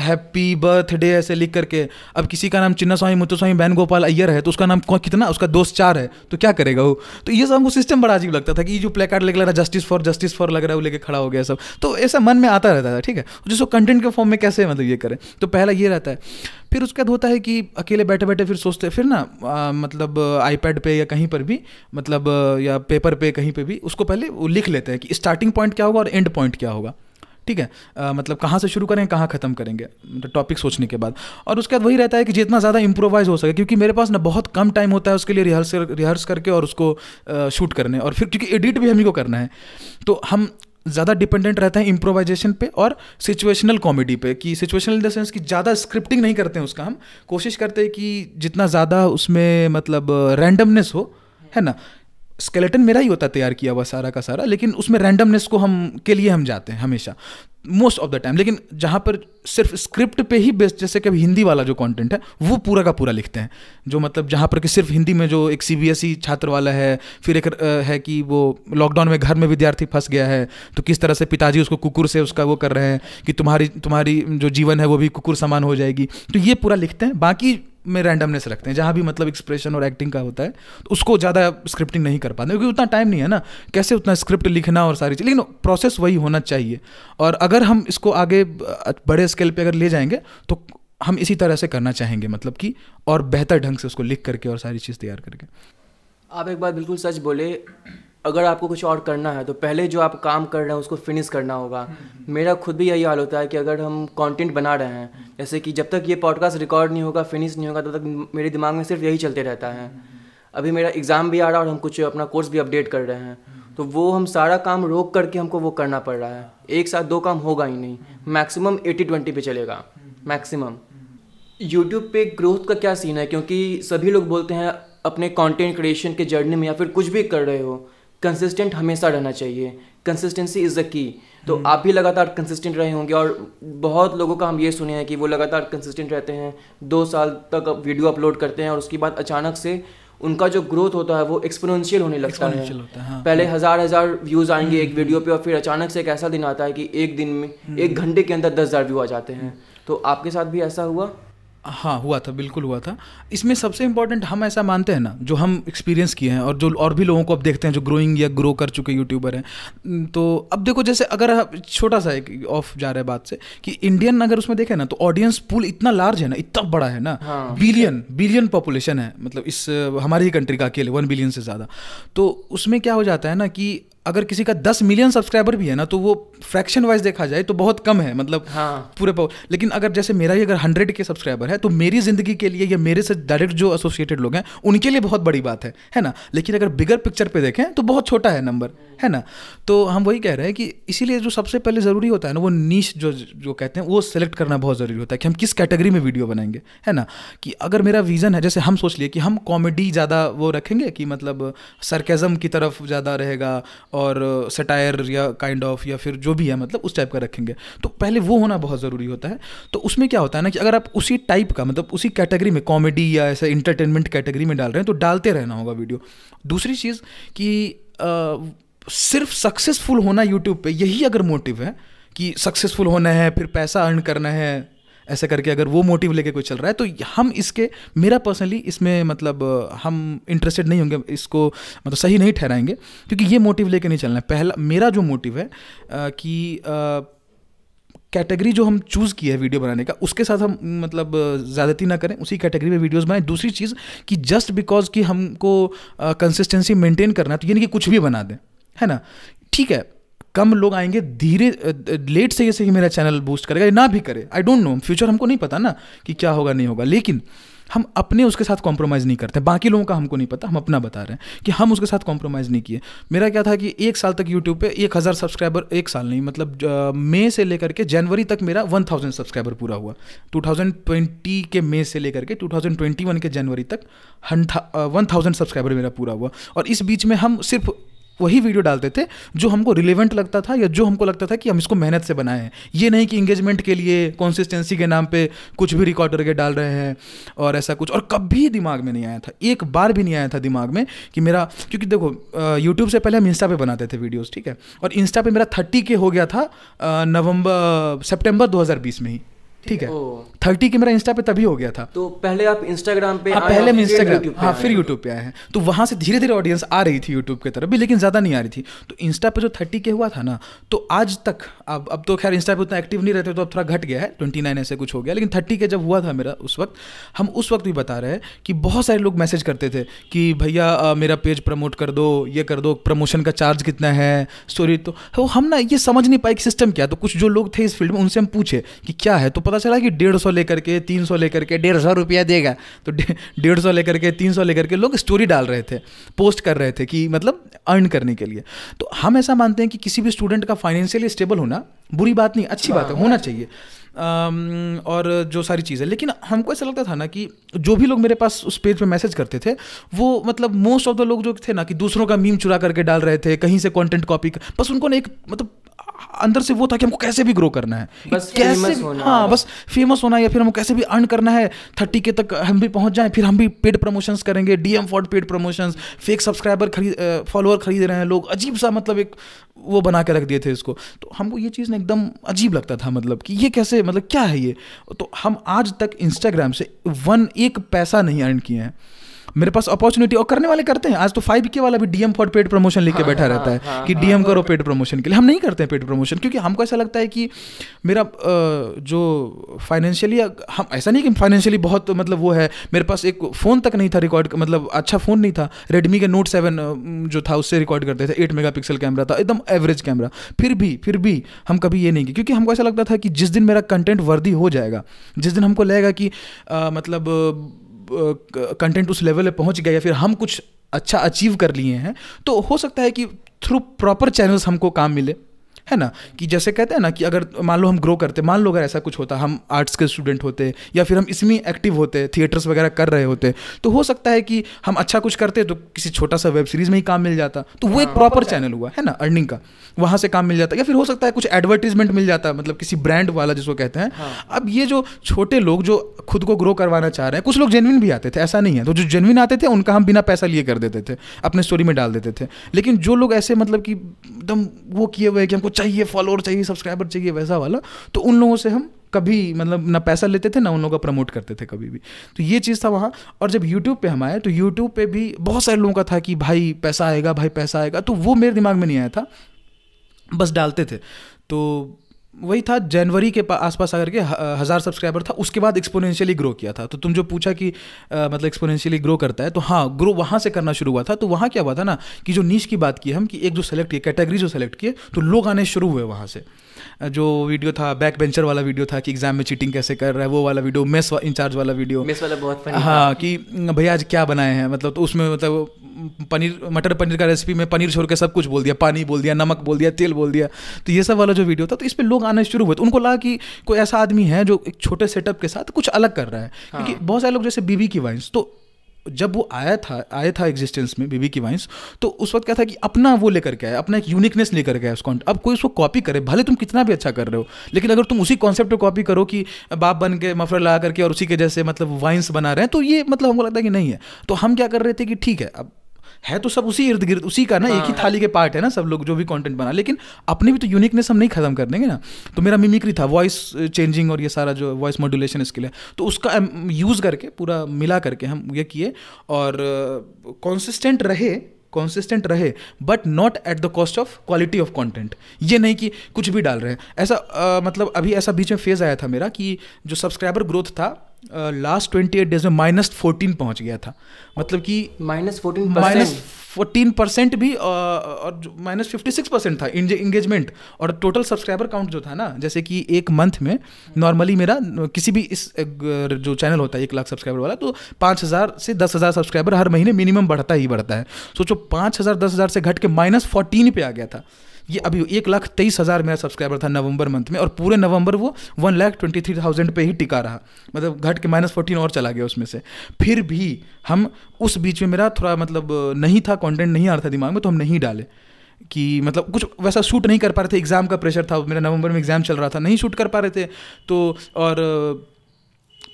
हैप्पी बर्थडे ऐसे लिख करके। अब किसी का नाम चिन्ना स्वामी मुत्तु स्वामी बैन गोपाल अय्यर है तो उसका नाम कितना उसका दोस्त चार है तो क्या करेगा वो? तो ये सब हमको सिस्टम बड़ा अजीब लगता था कि ये जो प्ले कार्ड लग रहा जस्टिस फॉर जस्टिस फॉर लग रहा है, वो लेके खड़ा हो गया सब। तो ऐसा मन में आता रहता था, ठीक है? जिसको कंटेंट के फॉर्म में कैसे मतलब ये करें? तो पहला ये रहता है। फिर उसके बाद होता है कि अकेले बैठे बैठे फिर सोचते, फिर ना मतलब आईपैड पे या कहीं पर भी मतलब या पेपर पे कहीं पे भी, उसको पहले वो लिख लेते हैं कि स्टार्टिंग पॉइंट क्या होगा और एंड पॉइंट क्या होगा। ठीक है? आ, मतलब कहाँ से शुरू करेंगे कहाँ ख़त्म करेंगे? मतलब टॉपिक सोचने के बाद। और उसके बाद वही रहता है कि जितना ज़्यादा इम्प्रोवाइज हो सके क्योंकि मेरे पास ना बहुत कम टाइम होता है उसके लिए रिहर्स रिहर्स करके और उसको शूट करने। और फिर क्योंकि एडिट भी हमी को करना है तो हम ज़्यादा डिपेंडेंट रहते हैं इम्प्रोवाइजेशन पे और सिचुएशनल कॉमेडी पे कि सिचुएशनल इन द सेंस कि ज़्यादा स्क्रिप्टिंग नहीं करते हैं उसका हम। कोशिश करते हैं कि जितना ज़्यादा उसमें मतलब रैंडमनेस हो है ना? स्केलेटन मेरा ही होता तैयार किया हुआ सारा का सारा, लेकिन उसमें रैंडमनेस को हम, के लिए हम जाते हैं हमेशा मोस्ट ऑफ़ द टाइम लेकिन जहाँ पर सिर्फ़ स्क्रिप्ट पे ही बेस्ड जैसे कि हिंदी वाला जो कंटेंट है, वो पूरा का पूरा लिखते हैं। जो मतलब जहाँ पर कि सिर्फ़ हिंदी में जो एक सीबीएसई छात्र वाला है, फिर एक है कि वो लॉकडाउन में घर में विद्यार्थी फंस गया है तो किस तरह से पिताजी उसको कुकुर से उसका वो कर रहे हैं, कि तुम्हारी तुम्हारी जो जीवन है वो भी कुकुर समान हो जाएगी। तो ये पूरा लिखते हैं, बाकी में रैंडमनेस रखते हैं। जहाँ भी मतलब एक्सप्रेशन और एक्टिंग का होता है तो उसको ज़्यादा स्क्रिप्टिंग नहीं कर पाते, क्योंकि उतना टाइम नहीं है ना। कैसे उतना स्क्रिप्ट लिखना और सारी चीज़, लेकिन प्रोसेस वही होना चाहिए। और अगर हम इसको आगे बड़े स्केल पे अगर ले जाएँगे तो हम इसी तरह से करना चाहेंगे मतलब कि और बेहतर ढंग से उसको लिख करके और सारी चीज़ तैयार करके। आप एक बात बिल्कुल सच बोले, अगर आपको कुछ और करना है तो पहले जो आप काम कर रहे हैं, उसको फिनिश करना होगा। मेरा खुद भी यही हाल होता है कि अगर हम कंटेंट बना रहे हैं, जैसे कि जब तक ये पॉडकास्ट रिकॉर्ड नहीं होगा फिनिश नहीं होगा, तब तो तक मेरे दिमाग में सिर्फ़ यही चलते रहता है। अभी मेरा एग्ज़ाम भी आ रहा है और हम कुछ अपना कोर्स भी अपडेट कर रहे हैं। तो वो हम सारा काम रोक करके हमको वो करना पड़ रहा है। एक साथ दो काम होगा ही नहीं। मैक्सिमम एटी ट्वेंटी पे चलेगा। मैक्सिमम यूट्यूब पे ग्रोथ का क्या सीन है? क्योंकि सभी लोग बोलते हैं अपने कंटेंट क्रिएशन के जर्नी में या फिर कुछ भी कर रहे हो कंसिस्टेंट हमेशा रहना चाहिए। कंसिस्टेंसी इज़ अ की तो हम्म। आप भी लगातार कंसिस्टेंट रहे होंगे और बहुत लोगों का हम ये सुने हैं कि वो लगातार कंसिस्टेंट रहते हैं। दो साल तक वीडियो अपलोड करते हैं और उसके बाद अचानक से उनका जो ग्रोथ होता है वो एक्सपोनेंशियल होने लगता है हाँ। पहले हज़ार हज़ार व्यूज़ आएँगे एक वीडियो पे और फिर अचानक से एक ऐसा दिन आता है कि एक दिन में हम्म। एक घंटे के अंदर दस हज़ार व्यू आ जाते हैं तो आपके साथ भी ऐसा हुआ हाँ हुआ था बिल्कुल हुआ था। इसमें सबसे इम्पोर्टेंट हम ऐसा मानते हैं ना जो हम एक्सपीरियंस किए हैं और जो और भी लोगों को अब देखते हैं जो ग्रोइंग या ग्रो कर चुके यूट्यूबर हैं। तो अब देखो जैसे अगर छोटा सा एक ऑफ़ जा रहा है बात से कि इंडियन अगर उसमें देखें ना तो ऑडियंस पूल इतना लार्ज है ना इतना बड़ा है ना। हाँ। बिलियन बिलियन पॉपुलेशन है। मतलब इस हमारी ही कंट्री का अकेले वन बिलियन से ज़्यादा। तो उसमें क्या हो जाता है ना कि अगर किसी का दस मिलियन सब्सक्राइबर भी है ना तो वो फ्रैक्शन वाइज देखा जाए तो बहुत कम है मतलब हाँ. पूरे पावर लेकिन अगर जैसे मेरा ही अगर हंड्रेड के सब्सक्राइबर है तो मेरी ज़िंदगी के लिए या मेरे से डायरेक्ट जो एसोसिएटेड लोग हैं उनके लिए बहुत बड़ी बात है है ना? लेकिन अगर बिगर पिक्चर पे देखें तो बहुत छोटा है नंबर है ना? तो हम वही कह रहे हैं कि इसीलिए जो सबसे पहले ज़रूरी होता है ना वो नीच जो जो कहते हैं वो सेलेक्ट करना बहुत ज़रूरी होता है कि हम किस कैटेगरी में वीडियो बनाएँगे है ना? कि अगर मेरा विज़न है जैसे हम सोच लिए कि हम कॉमेडी ज़्यादा वो रखेंगे कि मतलब सरकेज़म की तरफ़ ज़्यादा रहेगा और सटायर या काइंड ऑफ़ या फिर जो भी है मतलब उस टाइप का रखेंगे। तो पहले वो होना बहुत ज़रूरी होता है। तो उसमें क्या होता है ना कि अगर आप उसी टाइप का मतलब उसी कैटेगरी में कॉमेडी या ऐसे इंटरटेनमेंट कैटेगरी में डाल रहे हैं तो डालते रहना होगा वीडियो दूसरी चीज़ कि सिर्फ़ सक्सेसफुल होना यूट्यूब पे यही अगर मोटिव है कि सक्सेसफुल होना है, फिर पैसा अर्न करना है ऐसे करके अगर वो मोटिव लेके कोई चल रहा है तो हम इसके, मेरा पर्सनली इसमें मतलब हम इंटरेस्टेड नहीं होंगे, इसको मतलब सही नहीं ठहराएँगे, क्योंकि ये मोटिव लेके नहीं चलना है। पहला, मेरा जो मोटिव है कि कैटेगरी जो हम चूज़ किया है वीडियो बनाने का, उसके साथ हम मतलब ज़्यादती ना करें, उसी कैटेगरी में वीडियोस बनाएँ। दूसरी चीज़, कि जस्ट बिकॉज़ कि हमको कंसिस्टेंसी मेंटेन करना है तो ये नहीं कि कुछ भी बना दें, है ना? ठीक है कम लोग आएँगे, धीरे लेट से ये से ही मेरा चैनल बूस्ट करेगा ना भी करे। आई डोंट नो फ्यूचर हमको नहीं पता ना कि क्या होगा, नहीं होगा। लेकिन हम अपने उसके साथ कॉम्प्रोमाइज़ नहीं करते। बाकी लोगों का हमको नहीं पता। हम अपना बता रहे हैं कि हम उसके साथ कॉम्प्रोमाइज़ नहीं किए। मेरा क्या था कि एक साल तक यूट्यूब पे एक हज़ार सब्सक्राइबर एक साल नहीं मतलब मई से लेकर के जनवरी तक मेरा वन थाउज़ेंड सब्सक्राइबर पूरा हुआ। टू थाउज़ेंड ट्वेंटी के मई से लेकर के टू थाउज़ेंड ट्वेंटी वन के जनवरी तक वन थाउज़ेंड सब्सक्राइबर मेरा पूरा हुआ। और इस बीच में हम सिर्फ़ वही वीडियो डालते थे जो हमको रिलेवेंट लगता था या जो हमको लगता था कि हम इसको मेहनत से बनाए हैं। ये नहीं कि इंगेजमेंट के लिए कॉन्सिस्टेंसी के नाम पे कुछ भी रिकॉर्ड करके डाल रहे हैं और ऐसा कुछ। और कभी दिमाग में नहीं आया था। एक बार भी नहीं आया था दिमाग में कि मेरा, क्योंकि देखो यूट्यूब से पहले हम इंस्टा पे बनाते थे वीडियोज़ ठीक है? और इंस्टा पे मेरा थर्टी के हो गया था नवंबर सेप्टेम्बर दो में ही, ठीक है? थर्टी के मेरा इंस्टा पे तभी हो गया था। तो पहले आप इंस्टाग्राम पे हाँ पहले हम इंस्टाग्राम हाँ फिर यूट्यूब पे आए हैं। तो वहाँ से धीरे धीरे ऑडियंस आ रही थी यूट्यूब की तरफ़ भी लेकिन ज़्यादा नहीं आ रही थी। तो इंस्टा पे जो थर्टी के हुआ था ना तो आज तक अब अब तो खैर इंस्टा पे उतना एक्टिव नहीं रहते तो अब थोड़ा घट गया है। ट्वेंटी नाइन ऐसे कुछ हो गया लेकिन थर्टी के जब हुआ था मेरा उस वक्त हम उस वक्त भी बता रहे हैं कि बहुत सारे लोग मैसेज करते थे कि भैया मेरा पेज प्रमोट कर दो ये कर दो प्रमोशन का चार्ज कितना है? स्टोरी तो हम ना ये समझ नहीं पाए कि सिस्टम क्या तो कुछ जो लोग थे इस फ़ील्ड में उनसे हम पूछे कि क्या है? तो पता चला कि डेढ़ सौ लेकर के तीन सौ लेकर के डेढ़ सौ रुपया देगा। तो डेढ़ सौ लेकर के तीन सौ लेकर के लोग स्टोरी डाल रहे थे पोस्ट कर रहे थे कि मतलब अर्न करने के लिए। तो हम ऐसा मानते हैं कि किसी भी स्टूडेंट का फाइनेंशियली स्टेबल होना बुरी बात नहीं अच्छी बात है हाँ। होना चाहिए। और जो सारी चीज़ें लेकिन हमको ऐसा लगता था ना कि जो भी लोग मेरे पास उस पेज पे मैसेज करते थे वो मतलब मोस्ट ऑफ़ द लोग जो थे ना कि दूसरों का मीम चुरा करके डाल रहे थे कहीं से कंटेंट कॉपी बस उनको ना एक मतलब अंदर से वो था कि हमको कैसे भी ग्रो करना है। बस कैसे होना हाँ बस फ़ेमस होना है या फिर हमको कैसे भी अर्न करना है थर्टी के तक हम भी पहुँच जाएँ फिर हम भी पेड प्रमोशंस करेंगे। DM for paid promotions fake subscriber खरीद फॉलोअर खरीद रहे हैं लोग। अजीब सा मतलब एक वो बना के रख दिए थे इसको। तो हमको ये चीज़ ना एकदम अजीब लगता था मतलब कि ये कैसे मतलब क्या है ये? तो हम आज तक इंस्टाग्राम से वन एक पैसा नहीं अर्न किए हैं। मेरे पास अपॉर्चुनिटी और करने वाले करते हैं। आज तो फाइव के वाला भी डीएम फॉर पेड प्रमोशन लिख के हाँ, बैठा हाँ, रहता है हाँ, कि डीएम करो पेड प्रमोशन के लिए। हम नहीं करते हैं पेड प्रमोशन क्योंकि हमको ऐसा लगता है कि मेरा जो फाइनेंशियली हम ऐसा नहीं कि फाइनेंशियली बहुत मतलब वो है। मेरे पास एक फ़ोन तक नहीं था रिकॉर्ड मतलब अच्छा फ़ोन नहीं था। रेडमी के नोट सेवन जो था उससे रिकॉर्ड करते थे एट मेगा कैमरा था एकदम एवरेज कैमरा फिर भी फिर भी हम कभी ये नहीं किए। क्योंकि हमको ऐसा लगता था कि जिस दिन मेरा कंटेंट वर्दी हो जाएगा जिस दिन हमको लगेगा कि आ, मतलब कंटेंट उस लेवल पे पहुँच गया या फिर हम कुछ अच्छा अचीव कर लिए हैं तो हो सकता है कि थ्रू प्रॉपर चैनल्स हमको काम मिले। है ना? कि जैसे कहते हैं ना कि अगर मान लो हम ग्रो करते मान लो अगर ऐसा कुछ होता हम आर्ट्स के स्टूडेंट होते या फिर हम इसमें एक्टिव होते थिएटर्स वगैरह कर रहे होते तो हो सकता है कि हम अच्छा कुछ करते तो किसी छोटा सा वेब सीरीज़ में ही काम मिल जाता। तो वो एक प्रॉपर हाँ, चैनल हुआ है ना? अर्निंग का। वहाँ से काम मिल जाता। या फिर हो सकता है कुछ एडवर्टीजमेंट मिल जाता मतलब किसी ब्रांड वाला जिसको कहते हैं। हाँ। अब ये जो छोटे लोग जो खुद को ग्रो करवाना चाह रहे हैं कुछ लोग जेनविन भी आते थे ऐसा नहीं है। तो जो जेनविन आते थे उनका हम बिना पैसा लिए कर देते थे अपने स्टोरी में डाल देते थे। लेकिन जो लोग ऐसे मतलब कि एकदम वो किए हुए कि हमको चाहिए फॉलोअर चाहिए सब्सक्राइबर चाहिए, वैसा वाला तो उन लोगों से हम कभी मतलब ना पैसा लेते थे, ना उन लोगों का प्रमोट करते थे कभी भी। तो ये चीज़ था वहाँ, और जब यूट्यूब पे हम आए तो यूट्यूब पे भी बहुत सारे लोगों का था कि भाई पैसा आएगा, भाई पैसा आएगा तो वो मेरे दिमाग में नहीं आया था। बस डालते थे। तो वही था जनवरी के आसपास आकर के हज़ार सब्सक्राइबर था उसके बाद एक्सपोनेंशियली ग्रो किया था। तो तुम जो पूछा कि आ, मतलब एक्सपोनेंशियली ग्रो करता है तो हाँ ग्रो वहाँ से करना शुरू हुआ था। तो वहाँ क्या हुआ था ना कि जो नीच की बात की हम कि एक जो सेलेक्ट किए कैटेगरी जो सेलेक्ट किए तो लोग आने शुरू हुए वहाँ से। जो वीडियो था बैक बेंचर वाला वीडियो था कि एग्ज़ाम में चीटिंग कैसे कर रहा है वो वाला वीडियो मेस वा, इंचार्ज वाला वीडियो। मेस वाला बहुत फनी हाँ कि भैया आज क्या बनाए हैं? मतलब तो उसमें मतलब पनीर मटर पनीर का रेसिपी में पनीर छोड़ के सब कुछ बोल दिया पानी बोल दिया नमक बोल दिया तेल बोल दिया। तो ये सब वाला जो वीडियो था तो इस पर लोग आने शुरू हुए। तो उनको लगा कि कोई ऐसा आदमी है जो एक छोटे सेटअप के साथ कुछ अलग कर रहा है। हाँ। क्योंकि बहुत सारे लोग जैसे बीबी की वाइन्स तो जब वो आया था आया था एग्जिस्टेंस में, बीबी की वाइंस तो उस वक्त क्या था कि अपना वो लेकर के आया, अपना एक यूनिकनेस लेकर के आया उस अब कोई उसको कॉपी करे, भले तुम कितना भी अच्छा कर रहे हो, लेकिन अगर तुम उसी कॉन्सेप्ट को कॉपी करो कि बाप बन के मफर लगा करके और उसी के जैसे मतलब वाइन्स बना रहे हैं तो ये मतलब हमको लगता है कि नहीं है। तो हम क्या कर रहे थे कि ठीक है, अब है तो सब उसी इर्द गिर्द उसी का ना हाँ, एक ही हाँ। थाली के पार्ट है ना सब लोग जो भी कंटेंट बना। लेकिन अपने भी तो यूनिकनेस हम नहीं खत्म कर देंगे ना। तो मेरा मिमिक्री था वॉइस चेंजिंग और ये सारा जो वॉइस मॉड्यूलेशन इसके लिए। तो उसका यूज़ करके पूरा मिला करके हम ये किए और कॉन्सिस्टेंट रहे कॉन्सिस्टेंट रहे but not at the cost of quality of content ये नहीं कि कुछ भी डाल रहे हैं। ऐसा आ, मतलब अभी ऐसा बीच में फ़ेज़ आया था मेरा कि जो सब्सक्राइबर ग्रोथ था लास्ट ट्वेंटी एट डेज़ में माइनस फोर्टीन पहुँच गया था। मतलब कि minus fourteen minus fourteen percent भी और माइनस फिफ्टी सिक्स परसेंट था इंगेजमेंट और टोटल सब्सक्राइबर काउंट जो था ना जैसे कि एक मंथ में नॉर्मली मेरा किसी भी इस जो चैनल होता है एक लाख सब्सक्राइबर वाला तो पाँच हज़ार से दस हज़ार सब्सक्राइबर हर महीने मिनिमम बढ़ता ही बढ़ता है। सोचो पाँच हज़ार दस हज़ार से घट के माइनस फोर्टीन पे आ गया था। ये अभी एक लाख तेईस हज़ार मेरा सब्सक्राइबर था नवंबर मंथ में और पूरे नवंबर वो one lakh twenty three thousand पे ही टिका रहा। मतलब घट के माइनस फोर्टीन और चला गया उसमें से। फिर भी हम उस बीच में मेरा थोड़ा मतलब नहीं था कॉन्टेंट नहीं आ रहा था दिमाग में तो हम नहीं डाले। कि मतलब कुछ वैसा शूट नहीं कर पा रहे थे एग्ज़ाम का प्रेशर था, मेरा नवंबर में एग्ज़ाम चल रहा था, नहीं शूट कर पा रहे थे। तो और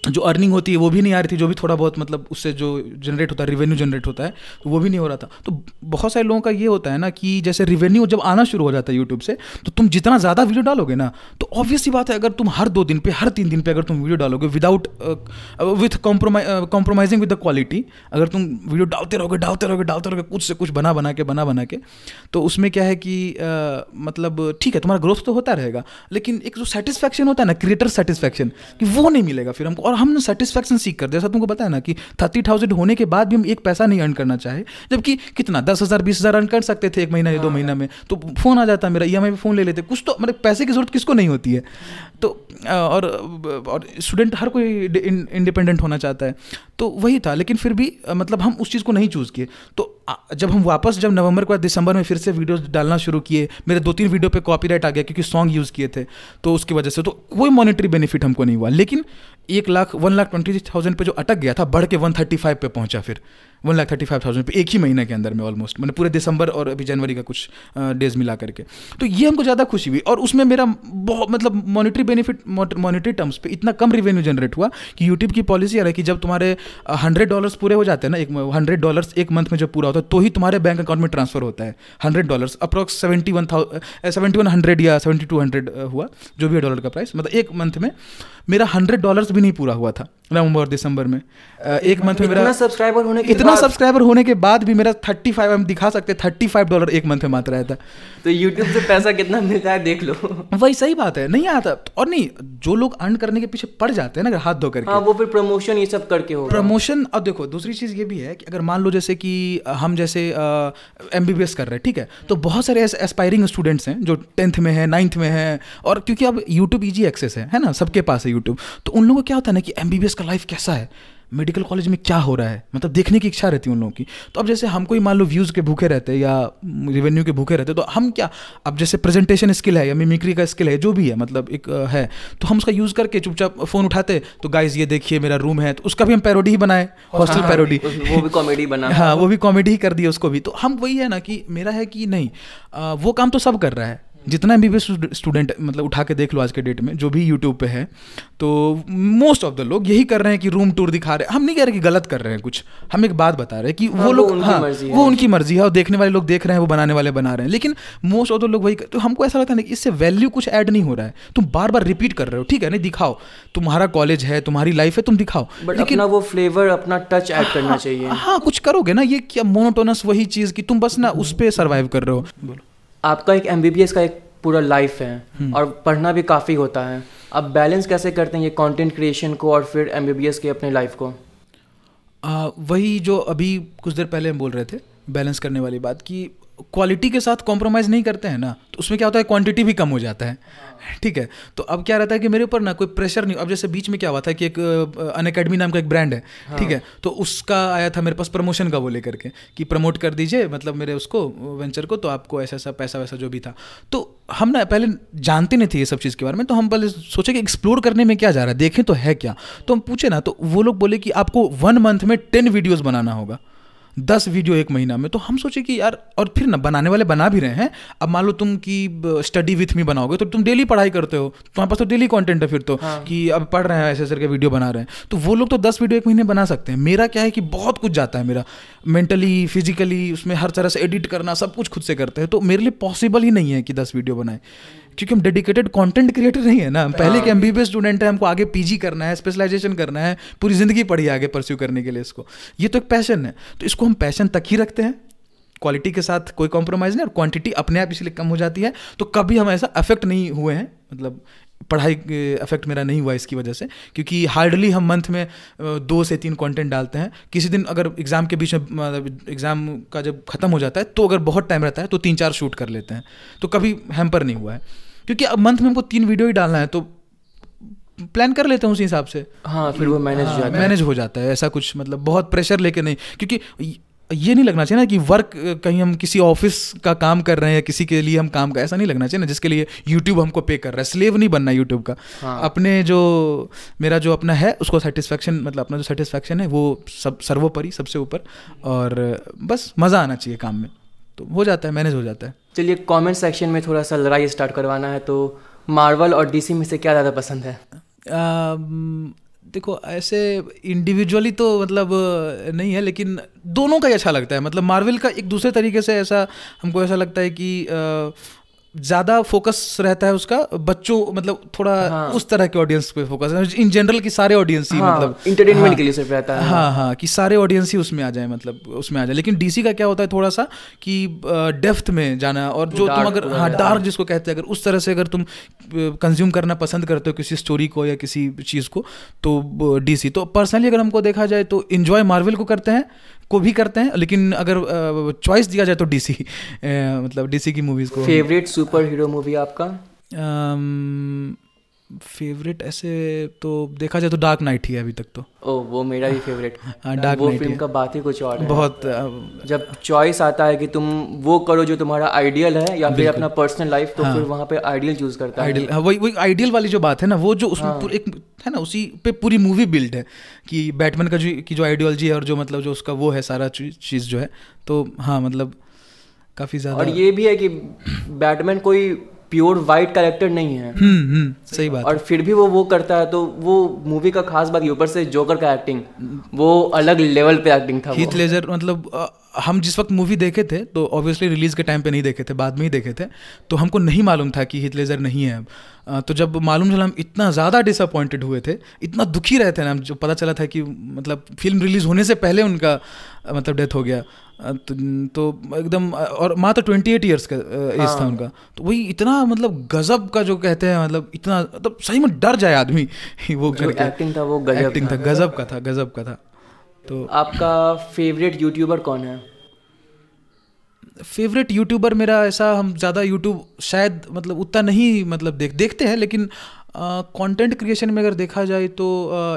जो अर्निंग होती है, वो भी नहीं आ रही थी, जो भी थोड़ा बहुत मतलब उससे जो जनरेट होता है रिवेन्यू जनरेट होता है तो वो भी नहीं हो रहा था। तो बहुत सारे लोगों का ये होता है ना कि जैसे रिवेन्यू जब आना शुरू हो जाता है यूट्यूब से तो तुम जितना ज़्यादा वीडियो डालोगे ना तो ऑब्वियस ही बात है, अगर तुम हर दो दिन पे, हर तीन दिन पे अगर तुम वीडियो डालोगे without with compromising with the quality अगर तुम वीडियो डालते रहोगे डालते रहोगे डालते रहोगे, कुछ से कुछ बना बना के, बना बना के तो उसमें क्या है कि मतलब ठीक है, तुम्हारा ग्रोथ तो होता रहेगा, लेकिन एक जो सेटिस्फैक्शन होता है ना क्रिएटर सेटिस्फैक्शन कि वो नहीं मिलेगा, फिर हमको और हम सेटिस्फैक्शन सीख कर जैसा तुमको पता है ना कि थर्टी थाउज़ेंड होने के बाद भी हम एक पैसा नहीं अर्न करना चाहे जबकि कितना? दस हज़ार बीस हज़ार अर्न कर सकते थे एक महीना या दो हाँ। महीना में। तो फ़ोन आ जाता मेरा ई एम फ़ोन ले लेते। कुछ तो मतलब पैसे की ज़रूरत किसको नहीं होती है। तो और और स्टूडेंट हर कोई इंडिपेंडेंट होना चाहता है। तो वही था लेकिन फिर भी मतलब हम उस चीज़ को नहीं चूज़ किए। तो जब हम वापस जब नवंबर के बाद दिसंबर में फिर से वीडियोस डालना शुरू किए मेरे दो तीन वीडियो पे कॉपीराइट आ गया क्योंकि सॉन्ग यूज़ किए थे तो उसकी वजह से तो कोई मॉनिटरी बेनिफिट हमको नहीं हुआ। लेकिन एक lakh one lakh twenty thousand पर जो अटक गया था, बढ़ के वन थर्टी फाइव पर पहुँचा फिर। One lakh thirty five thousand एक ही महीने के अंदर में ऑलमोस्ट मैंने पूरे दिसंबर और अभी जनवरी का कुछ डेज़ मिला करके। तो ये हमको ज़्यादा खुशी हुई और उसमें मेरा बहुत मतलब मॉनिटरी बेनिफिट मॉनिटरी टर्म्स पे इतना कम रिवेन्यू जनरेट हुआ कि यूट्यूब की पॉलिसी है कि जब तुम्हारे हंड्रेड डॉलर्स पूरे हो जाते हैं ना, एक हंड्रेड डॉलर्स एक मंथ में जब पूरा होता है तो ही तुम्हारे बैंक अकाउंट में ट्रांसफ़र होता है। Hundred dollars approx seventy one थाउ seventy one hundred या सेवेंटी टू हंड्रेड हुआ, जो भी है डॉलर का प्राइस मतलब एक मंथ में मेरा हंड्रेड डॉलर्स भी नहीं पूरा हुआ था। नवंबर और दिसंबर में। एक मंथ में मेरा सब्सक्राइबर होने के इतना सब्सक्राइबर होने के बाद भी मेरा थर्टी फाइव हम दिखा सकते थर्टी फाइव डॉलर एक मंथ में मात्र आया था तो यूट्यूब से पैसा कितना मिलता है देख लो। वही सही बात है नहीं आता। और नहीं जो लोग अर्न करने के पीछे पड़ जाते हैं ना अगर हाथ धो करके। हाँ वो फिर प्रमोशन ये सब करके हो प्रमोशन अब देखो दूसरी चीज़ ये भी है कि अगर मान लो जैसे कि हम जैसे एम बी कर रहे हैं ठीक है? तो बहुत सारे ऐसे एस्पायरिंग स्टूडेंट्स हैं जो टेंथ में है नाइन्थ में है और क्योंकि अब यूट्यूब ईजी एक्सेस है है ना? सबके पास है यूट्यूब तो उन लोगों को क्या होता है ना कि एम बी बी एस का लाइफ कैसा है? मेडिकल कॉलेज में क्या हो रहा है? मतलब देखने की इच्छा रहती है उन लोगों की। तो अब जैसे हम कोई मान लो व्यूज़ के भूखे रहते हैं या रेवेन्यू के भूखे रहते हैं तो हम क्या अब जैसे प्रेजेंटेशन स्किल है या मिमिक्री का स्किल है जो भी है मतलब एक है तो हम उसका यूज़ करके चुपचाप फ़ोन उठाते तो गाइज़ ये देखिए मेरा रूम है तो उसका भी हम पैरोडी ही बनाए हॉस्टल पैरोडी वो भी कॉमेडी बना। *laughs* हाँ वो भी कॉमेडी ही कर दिया उसको भी। तो हम वही है ना कि मेरा है कि नहीं वो काम तो सब कर रहा है। जितना एम बी स्टूडेंट मतलब उठा के देख लो आज के डेट में जो भी यूट्यूब पे है तो मोस्ट ऑफ़ द लोग यही कर रहे हैं कि रूम टूर दिखा रहे हैं। हम नहीं कह रहे कि गलत कर रहे हैं कुछ। हम एक बात बता रहे हैं कि हाँ, वो लोग हाँ वो उनकी मर्ज़ी है और देखने वाले लोग देख रहे हैं वो बनाने वाले बना रहे हैं। लेकिन मोस्ट ऑफ़ द लोग वही तो हमको ऐसा लगता है कि इससे वैल्यू कुछ ऐड नहीं हो रहा है। तुम बार बार रिपीट कर रहे हो ठीक है नहीं दिखाओ। तुम्हारा कॉलेज है तुम्हारी लाइफ है तुम दिखाओ। लेकिन वो फ्लेवर अपना टच ऐड करना हाँ, चाहिए। हाँ कुछ करोगे ना ये क्या मोनोटोनस वही चीज़ कि तुम बस ना उस पर सर्वाइव कर रहे हो। बोलो। आपका एक एमबीबीएस का एक पूरा लाइफ है हम्म। और पढ़ना भी काफ़ी होता है आप बैलेंस कैसे करते हैं ये कंटेंट क्रिएशन को और फिर एमबीबीएस के अपने लाइफ को आ, वही जो अभी कुछ देर पहले हम बोल रहे थे बैलेंस करने वाली बात कि क्वालिटी के साथ कॉम्प्रोमाइज़ नहीं करते हैं ना तो उसमें क्या होता है क्वांटिटी भी कम हो जाता है। ठीक है? तो अब क्या रहता है कि मेरे ऊपर ना कोई प्रेशर नहीं अब जैसे बीच में क्या हुआ था कि एक अन अकेडमी नाम का एक ब्रांड है हाँ। ठीक है? तो उसका आया था मेरे पास प्रमोशन का वो लेकर के कि प्रमोट कर दीजिए मतलब मेरे उसको वेंचर को तो आपको ऐसा ऐसा पैसा वैसा जो भी था। तो हम ना पहले जानते नहीं थे ये सब चीज़ के बारे में तो हम पहले सोचे कि एक्सप्लोर करने में क्या जा रहा है देखें तो है क्या। तो हम पूछे ना तो वो लोग बोले कि आपको वन मंथ में टेन वीडियोज़ बनाना होगा। दस वीडियो एक महीना में तो हम सोचे कि यार और फिर ना बनाने वाले बना भी रहे हैं। अब मान लो तुम कि स्टडी विथ मी बनाओगे तो तुम डेली पढ़ाई करते हो तुम्हारे पास तो डेली कॉन्टेंट है फिर तो हाँ। कि अब पढ़ रहे हैं ऐसे ऐसे वीडियो बना रहे हैं। तो वो लोग तो दस वीडियो एक महीने बना सकते हैं। मेरा क्या है कि बहुत कुछ जाता है मेरा। मेंटली फिजिकली उसमें हर तरह से एडिट करना सब कुछ खुद से करते हैं। तो मेरे लिए पॉसिबल ही नहीं है कि दस वीडियो बनाए। क्योंकि हम डेडिकेटेड कंटेंट क्रिएटर नहीं है ना। हम पहले के एमबीबीएस स्टूडेंट है हमको आगे पीजी करना है स्पेशलाइजेशन करना है पूरी ज़िंदगी पढ़ी आगे परस्यू करने के लिए इसको। ये तो एक पैशन है। तो इसको हम पैशन तक ही रखते हैं। क्वालिटी के साथ कोई कॉम्प्रोमाइज़ नहीं और क्वांटिटी अपने आप इसलिए कम हो जाती है। तो कभी हम ऐसा अफेक्ट नहीं हुए हैं मतलब पढ़ाई अफेक्ट मेरा नहीं हुआ इसकी वजह से क्योंकि हार्डली हम मंथ में दो से तीन कंटेंट डालते हैं। किसी दिन अगर एग्ज़ाम के बीच में एग्ज़ाम का जब ख़त्म हो जाता है तो अगर बहुत टाइम रहता है तो तीन चार शूट कर लेते हैं। तो कभी हैम्पर नहीं हुआ है। क्योंकि अब मंथ में हमको तीन वीडियो ही डालना है तो प्लान कर लेते हैं उसी हिसाब से। हाँ फिर वो मैनेज हो जाता मैनेज हो जाता है ऐसा कुछ मतलब बहुत प्रेशर लेके नहीं। क्योंकि ये नहीं लगना चाहिए ना कि वर्क कहीं हम किसी ऑफ़िस का काम कर रहे हैं या किसी के लिए हम काम का ऐसा नहीं लगना चाहिए ना जिसके लिए यूट्यूब हमको पे कर रहा है। स्लेव नहीं बनना यूट्यूब का। हाँ। अपने जो मेरा जो अपना है उसको सेटिस्फेक्शन मतलब अपना जो सेटिस्फेक्शन है वो सब सर्वोपरि सबसे ऊपर। और बस मज़ा आना चाहिए काम में। तो हो जाता है मैनेज हो जाता है। चलिए कमेंट सेक्शन में थोड़ा सा लड़ाई स्टार्ट करवाना है तो मार्वल और डीसी में से क्या ज़्यादा पसंद है? आ, देखो ऐसे इंडिविजुअली तो मतलब नहीं है लेकिन दोनों का ही अच्छा लगता है। मतलब मार्वल का एक दूसरे तरीके से ऐसा हमको ऐसा लगता है कि अ, ज़्यादा फोकस रहता है उसका बच्चों मतलब थोड़ा हाँ। उस तरह के ऑडियंस पे फोकस है। इन जनरल की सारे ऑडियंस ही हाँ, मतलब entertainment हाँ, के लिए सिर्फ़ रहता है। हाँ हाँ कि सारे ऑडियंस ही उसमें आ जाए मतलब उसमें आ जाए। लेकिन डीसी का क्या होता है थोड़ा सा कि डेफ्थ में जाना और जो तुम अगर हाँ डार्क जिसको कहते हैं अगर उस तरह से अगर तुम कंज्यूम करना पसंद करते हो किसी स्टोरी को या किसी चीज़ को तो डीसी तो पर्सनली अगर हमको देखा जाए तो इन्जॉय मार्वल को करते हैं को भी करते हैं लेकिन अगर चॉइस दिया जाए तो डीसी मतलब डीसी की मूवीज़ को फेवरेट सुपर हीरो मूवी आपका? फेवरेट ऐसे तो देखा जाए तो डार्क नाइट ही है अभी तक तो। ओ वो मेरा भी फेवरेट हाँ, Dark वो फ़िल्म का बात ही कुछ और है। बहुत जब चॉइस आता है कि तुम वो करो जो तुम्हारा आइडियल है या फिर अपना पर्सनल लाइफ तो फिर वहाँ पे आइडियल चूज़ करता है। हाँ, वही वही आइडियल वाली जो बात है ना वो जो उसमें पूरा एक है ना उसी पे पूरी मूवी बिल्ड है कि बैटमैन का जो की जो आइडियोलॉजी है और जो मतलब जो उसका वो है सारा चीज़ जो है तो हाँ मतलब काफ़ी ज़्यादा और ये भी है कि बैटमैन कोई प्योर वाइट कैरेक्टर नहीं है। हम्म हम्म सही बात और फिर भी वो वो करता है तो वो मूवी का खास बात ऊपर से जोकर का एक्टिंग वो अलग लेवल पे एक्टिंग था हीथ लेजर मतलब हम जिस वक्त मूवी देखे थे तो ऑब्वियसली रिलीज़ के टाइम पे नहीं देखे थे बाद में ही देखे थे तो हमको नहीं मालूम था कि हीथ लेजर नहीं है तो जब मालूम चला हम इतना ज़्यादा डिसअपॉइंटेड हुए थे इतना दुखी रहे थे ना जो पता चला था कि मतलब फ़िल्म रिलीज़ होने से पहले उनका मतलब डेथ हो गया। तो, तो एकदम और मात्र ट्वेंटी एट ईयर्स का एज हाँ। था उनका। तो वही इतना मतलब गजब का जो कहते हैं मतलब इतना मतलब सही में डर जाए आदमी। *laughs* वो एक्टिंग था वो गजब एक्टिंग था। गजब का था गजब का था। तो आपका फेवरेट यूट्यूबर कौन है? फेवरेट यूट्यूबर मेरा ऐसा हम ज़्यादा यूट्यूब शायद मतलब उतना नहीं मतलब देख देखते हैं लेकिन कंटेंट क्रिएशन में अगर देखा जाए तो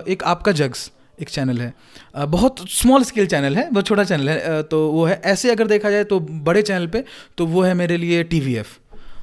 एक आपका जग्स एक चैनल है। बहुत स्मॉल स्केल चैनल है बहुत छोटा चैनल है तो वो है। ऐसे अगर देखा जाए तो बड़े चैनल पे तो वो है मेरे लिए T V F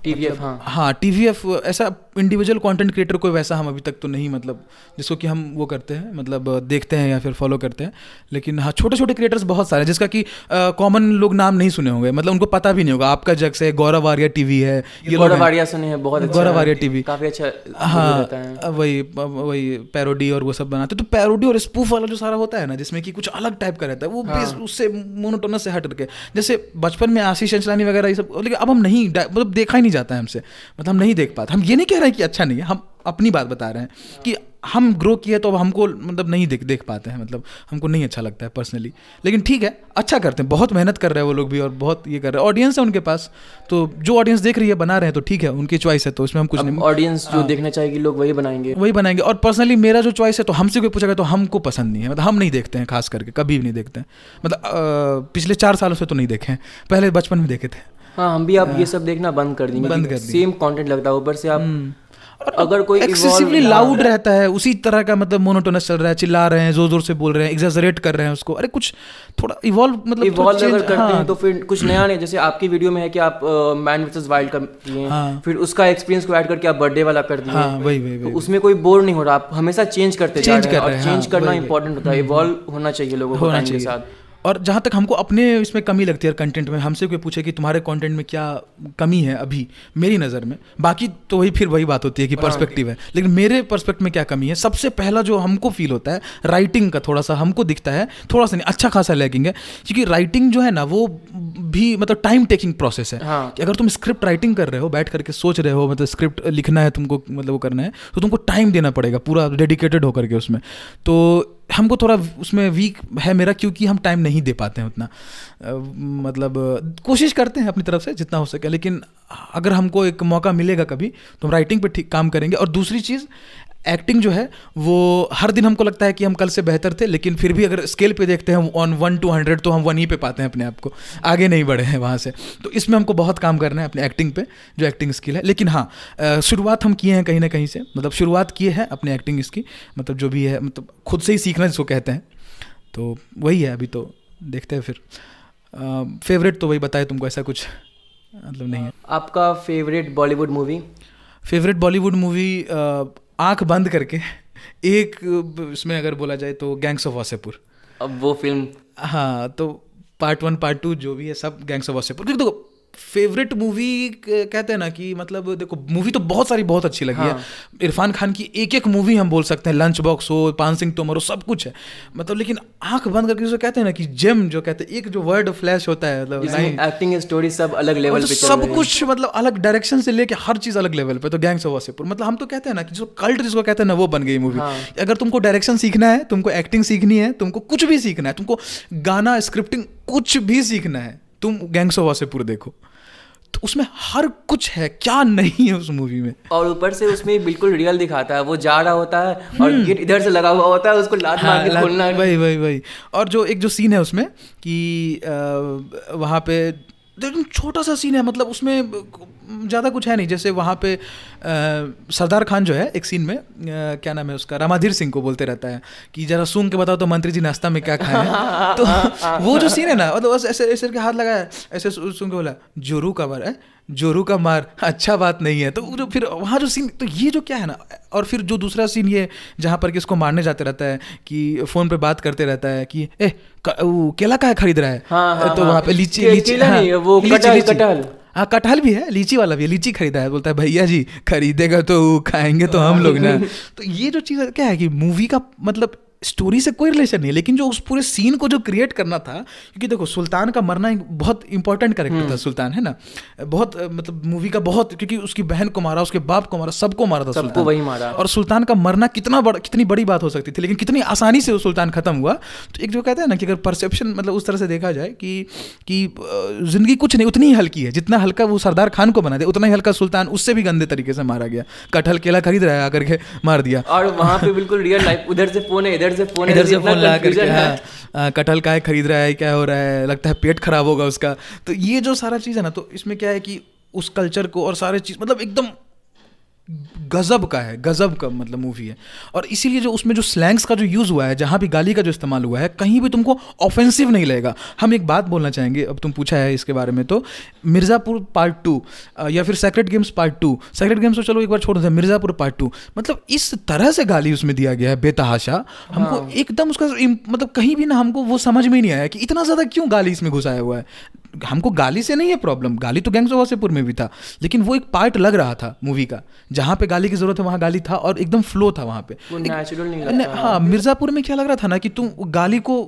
T V हाँ। हाँ टी वी एफ़ ऐसा इंडिविजुअल कंटेंट क्रिएटर कोई वैसा हम अभी तक तो नहीं मतलब जिसको कि हम वो करते हैं मतलब देखते हैं या फिर फॉलो करते हैं। लेकिन हाँ छोटे छोटे क्रिएटर्स बहुत सारे हैं जिसका कि कॉमन लोग नाम नहीं सुने होंगे मतलब उनको पता भी नहीं होगा। आपका जग से गौरव आर्या टीवी है ये गौरव आर्या सुने हैं बहुत अच्छा गौरव। आर्या टीवी काफ़ी अच्छा हाँ वही वही पैरोडी और वो सब बनाते हैं। तो पैरोडी और स्पूफ वाला जो सारा होता है ना जिसमें कि कुछ अलग टाइप का रहता है वो हाँ। उससे मोनोटोनस से हट करके जैसे बचपन में आशीष अंचलानी वगैरह ये सब लेकिन अब हम नहीं मतलब देखा ही नहीं जाता है हमसे मतलब हम नहीं देख पाते। हम ये नहीं कह रहे हैं कि अच्छा नहीं है। हम अपनी बात बता रहे हैं कि हम ग्रो किए तो अब हमको मतलब नहीं देख देख पाते हैं मतलब हमको नहीं अच्छा लगता है पर्सनली लेकिन ठीक है अच्छा करते हैं बहुत मेहनत कर रहे हैं वो लोग भी और बहुत ये कर रहे हैं। ऑडियंस है उनके पास तो जो ऑडियंस देख रही है बना रहे हैं तो ठीक है उनकी चॉइस है तो उसमें हम कुछ नहीं ऑडियंस जो देखना चाहेगी लोग वही बनाएँगे। वही बनाएँगे। और पर्सनली मेरा जो चॉइस है तो हमसे कोई पूछेगा तो हमको पसंद नहीं है। मतलब हम नहीं देखते हैं खास करके कभी भी नहीं देखते हैं। मतलब पिछले चार सालों से तो नहीं देखे हैं पहले बचपन में देखे थे। हाँ हम भी अब ये सब देखना बंद कर देंगे बंद कर सेम कंटेंट लगता है ऊपर से आप और अगर कोई एक्सेसिवली लाउड रहता है उसी तरह का मतलब मोनोटोनस चल रहा है चिल्ला रहे हैं ज़ोर ज़ोर से बोल रहे हैं एग्जैजरेट कर रहे हैं उसको अरे कुछ थोड़ा इवॉल्व मतलब इवॉल्व अगर करते हाँ, हैं। तो फिर कुछ नया नहीं जैसे आपकी वीडियो में है कि आप मैन वर्सेस वाइल्ड कर दिए हाँ। फिर उसका एक्सपीरियंस को ऐड करके आप बर्थडे वाला कर दिए हाँ वही वही तो उसमें कोई बोर नहीं हो रहा आप हमेशा चेंज करते जा Change रहे हैं कर रहे हैं, चेंज हाँ, करना इंपॉर्टेंट होता है इवॉल्व होना चाहिए लोगों को के साथ। और जहाँ तक हमको अपने इसमें कमी लगती है कंटेंट में हमसे कोई पूछे कि तुम्हारे कंटेंट में क्या कमी है अभी मेरी नज़र में। बाकी तो वही फिर वही बात होती है कि पर्सपेक्टिव है। लेकिन मेरे पर्सपेक्ट में क्या कमी है? सबसे पहला जो हमको फील होता है राइटिंग का थोड़ा सा हमको दिखता है थोड़ा सा नहीं अच्छा खासा लैगिंग है क्योंकि राइटिंग जो है ना वो भी मतलब टाइम टेकिंग प्रोसेस है। हाँ। कि अगर तुम स्क्रिप्ट राइटिंग कर रहे हो बैठ करके सोच रहे हो मतलब स्क्रिप्ट लिखना है तुमको मतलब वो करना है तो तुमको टाइम देना पड़ेगा पूरा डेडिकेटेड होकर के उसमें। तो हमको थोड़ा उसमें वीक है मेरा क्योंकि हम टाइम नहीं दे पाते हैं उतना। आ, मतलब कोशिश करते हैं अपनी तरफ़ से जितना हो सके लेकिन अगर हमको एक मौका मिलेगा कभी तो हम राइटिंग पे ठीक काम करेंगे। और दूसरी चीज़ एक्टिंग जो है वो हर दिन हमको लगता है कि हम कल से बेहतर थे लेकिन फिर भी अगर स्केल पे देखते हैं ऑन वन टू हंड्रेड तो हम वन ही पे पाते हैं अपने आप को। आगे नहीं बढ़े हैं वहाँ से। तो इसमें हमको बहुत काम करना है अपने एक्टिंग पे जो एक्टिंग स्किल है। लेकिन हाँ शुरुआत हम किए हैं कहीं ना कहीं से। मतलब शुरुआत किए हैं अपने एक्टिंग इसकी। मतलब जो भी है मतलब खुद से ही सीखना जिसको कहते हैं। तो वही है अभी तो। देखते हैं फिर। फेवरेट तो वही बताए तुमको ऐसा कुछ मतलब नहीं है। आपका favourite Bollywood movie favourite Bollywood movie आँख बंद करके एक उसमें इसमें अगर बोला जाए तो गैंग्स ऑफ़ वासेपुर अब वो फ़िल्म हाँ तो पार्ट वन पार्ट टू जो भी है सब गैंग्स ऑफ़ वासेपुर क्योंकि देखो फेवरेट मूवी कहते हैं ना कि मतलब देखो मूवी तो बहुत सारी बहुत अच्छी लगी हाँ। है। इरफान खान की एक एक मूवी हम बोल सकते हैं लंच बॉक्स हो पान सिंह तोमर हो सब कुछ है। मतलब लेकिन आँख बंद करके जिसे कहते हैं ना कि जेम जो कहते हैं एक जो वर्ड फ्लैश होता है मतलब एक्टिंग स्टोरी सब अलग लेवल मतलब पे सब कुछ मतलब अलग डायरेक्शन से लेके हर चीज़ अलग लेवल पे तो गैंग्स ऑफ़ वासेपुर मतलब हम तो कहते हैं ना कि जो कल्ट जिसको कहते हैं ना वो बन गई मूवी हाँ। अगर तुमको डायरेक्शन सीखना है तुमको एक्टिंग सीखनी है तुमको कुछ भी सीखना है तुमको गाना स्क्रिप्टिंग कुछ भी सीखना है तुम गैंग्स ऑफ़ वासेपुर देखो। तो उसमें हर कुछ है क्या नहीं है उस मूवी में? और ऊपर से उसमें बिल्कुल रियल दिखाता है वो जा रहा होता है और गेट इधर से लगा हुआ होता है उसको लात हाँ, मार के हाँ, खोलना। वही वही वही। और जो एक जो सीन है उसमें कि वहाँ पे एकदम छोटा सा सीन है मतलब उसमें ज़्यादा कुछ है नहीं। जैसे वहाँ पे सरदार खान जो है एक सीन में आ, क्या नाम है उसका रामाधीर सिंह को बोलते रहता है कि जरा सूंघ के बताओ तो मंत्री जी नाश्ता में क्या खाए। *laughs* तो वो जो सीन है ना मतलब बस ऐसे ऐसे के हाथ लगाया ऐसे सुन सूंघ के बोला जोरू कवर है जोरू का मार अच्छा बात नहीं है तो जो फिर वहाँ जो सीन तो ये जो क्या है ना और फिर जो दूसरा सीन ये जहाँ पर कि इसको मारने जाते रहता है कि फ़ोन पे बात करते रहता है कि ए वो केला का खरीद रहा है हाँ, हाँ, तो हाँ। वहाँ पे लीची के- लीची नहीं, वो लीची। कटहल। हाँ कटहल भी है लीची वाला भी है लीची खरीदा है बोलता है भैया जी खरीदेगा तो खाएँगे तो हम लोग ना *laughs* तो ये जो चीज़ क्या है कि मूवी का मतलब स्टोरी से कोई रिलेशन नहीं है लेकिन जो उस पूरे सीन को जो क्रिएट करना था क्योंकि देखो सुल्तान का मरना एक बहुत इंपॉर्टेंट करेक्टर था सुल्तान है ना? बहुत मतलब मूवी का बहुत क्योंकि उसकी बहन को मारा उसके बाप को मारा सबको मारा था सबको सुल्तान। वही मारा। और सुल्तान का मरना कितना बड़ा कितनी बड़ी बात हो सकती थी लेकिन कितनी आसानी से वो सुल्तान खत्म हुआ। तो एक जो कहते हैं ना कि अगर परसेप्शन मतलब उस तरह से देखा जाए कि कि ज़िंदगी कुछ नहीं उतनी ही हल्की है जितना हल्का वो सरदार खान को बना दे उतना ही हल्का सुल्तान उससे भी गंदे तरीके से मारा गया। कटहल केला खरीद रहा है आकर के मार दिया। और वहाँ पे बिल्कुल रियल लाइफ उधर से फ़ोन है इधर से फ़ोन इधर से फ़ोन ला करके हाँ, कटहल का है खरीद रहा है क्या हो रहा है लगता है पेट खराब होगा उसका। तो ये जो सारा चीज़ है ना तो इसमें क्या है कि उस कल्चर को और सारे चीज़ मतलब एकदम गजब का है गजब का मतलब मूवी है। और इसीलिए जो उसमें जो स्लैंग्स का जो यूज़ हुआ है जहाँ भी गाली का जो इस्तेमाल हुआ है कहीं भी तुमको ऑफेंसिव नहीं लगेगा। हम एक बात बोलना चाहेंगे अब तुम पूछा है इसके बारे में तो मिर्ज़ापुर पार्ट टू या फिर Sacred Games part two Sacred Games तो चलो एक बार छोड़ दें मिर्ज़ापुर पार्ट टू मतलब इस तरह से गाली उसमें दिया गया है बेतहाशा। हमको एकदम उसका मतलब कहीं भी ना हमको वो समझ में नहीं आया कि इतना ज़्यादा क्यों गाली इसमें घुसाया हुआ है। हमको गाली से नहीं है प्रॉब्लम गाली तो गैंग्स ऑफ़ वासेपुर में भी था लेकिन वो एक पार्ट लग रहा था मूवी का। जहाँ पे गाली की ज़रूरत है वहाँ गाली था और एकदम फ्लो था वहाँ पे। हाँ मिर्जापुर में क्या लग रहा था ना कि तुम गाली को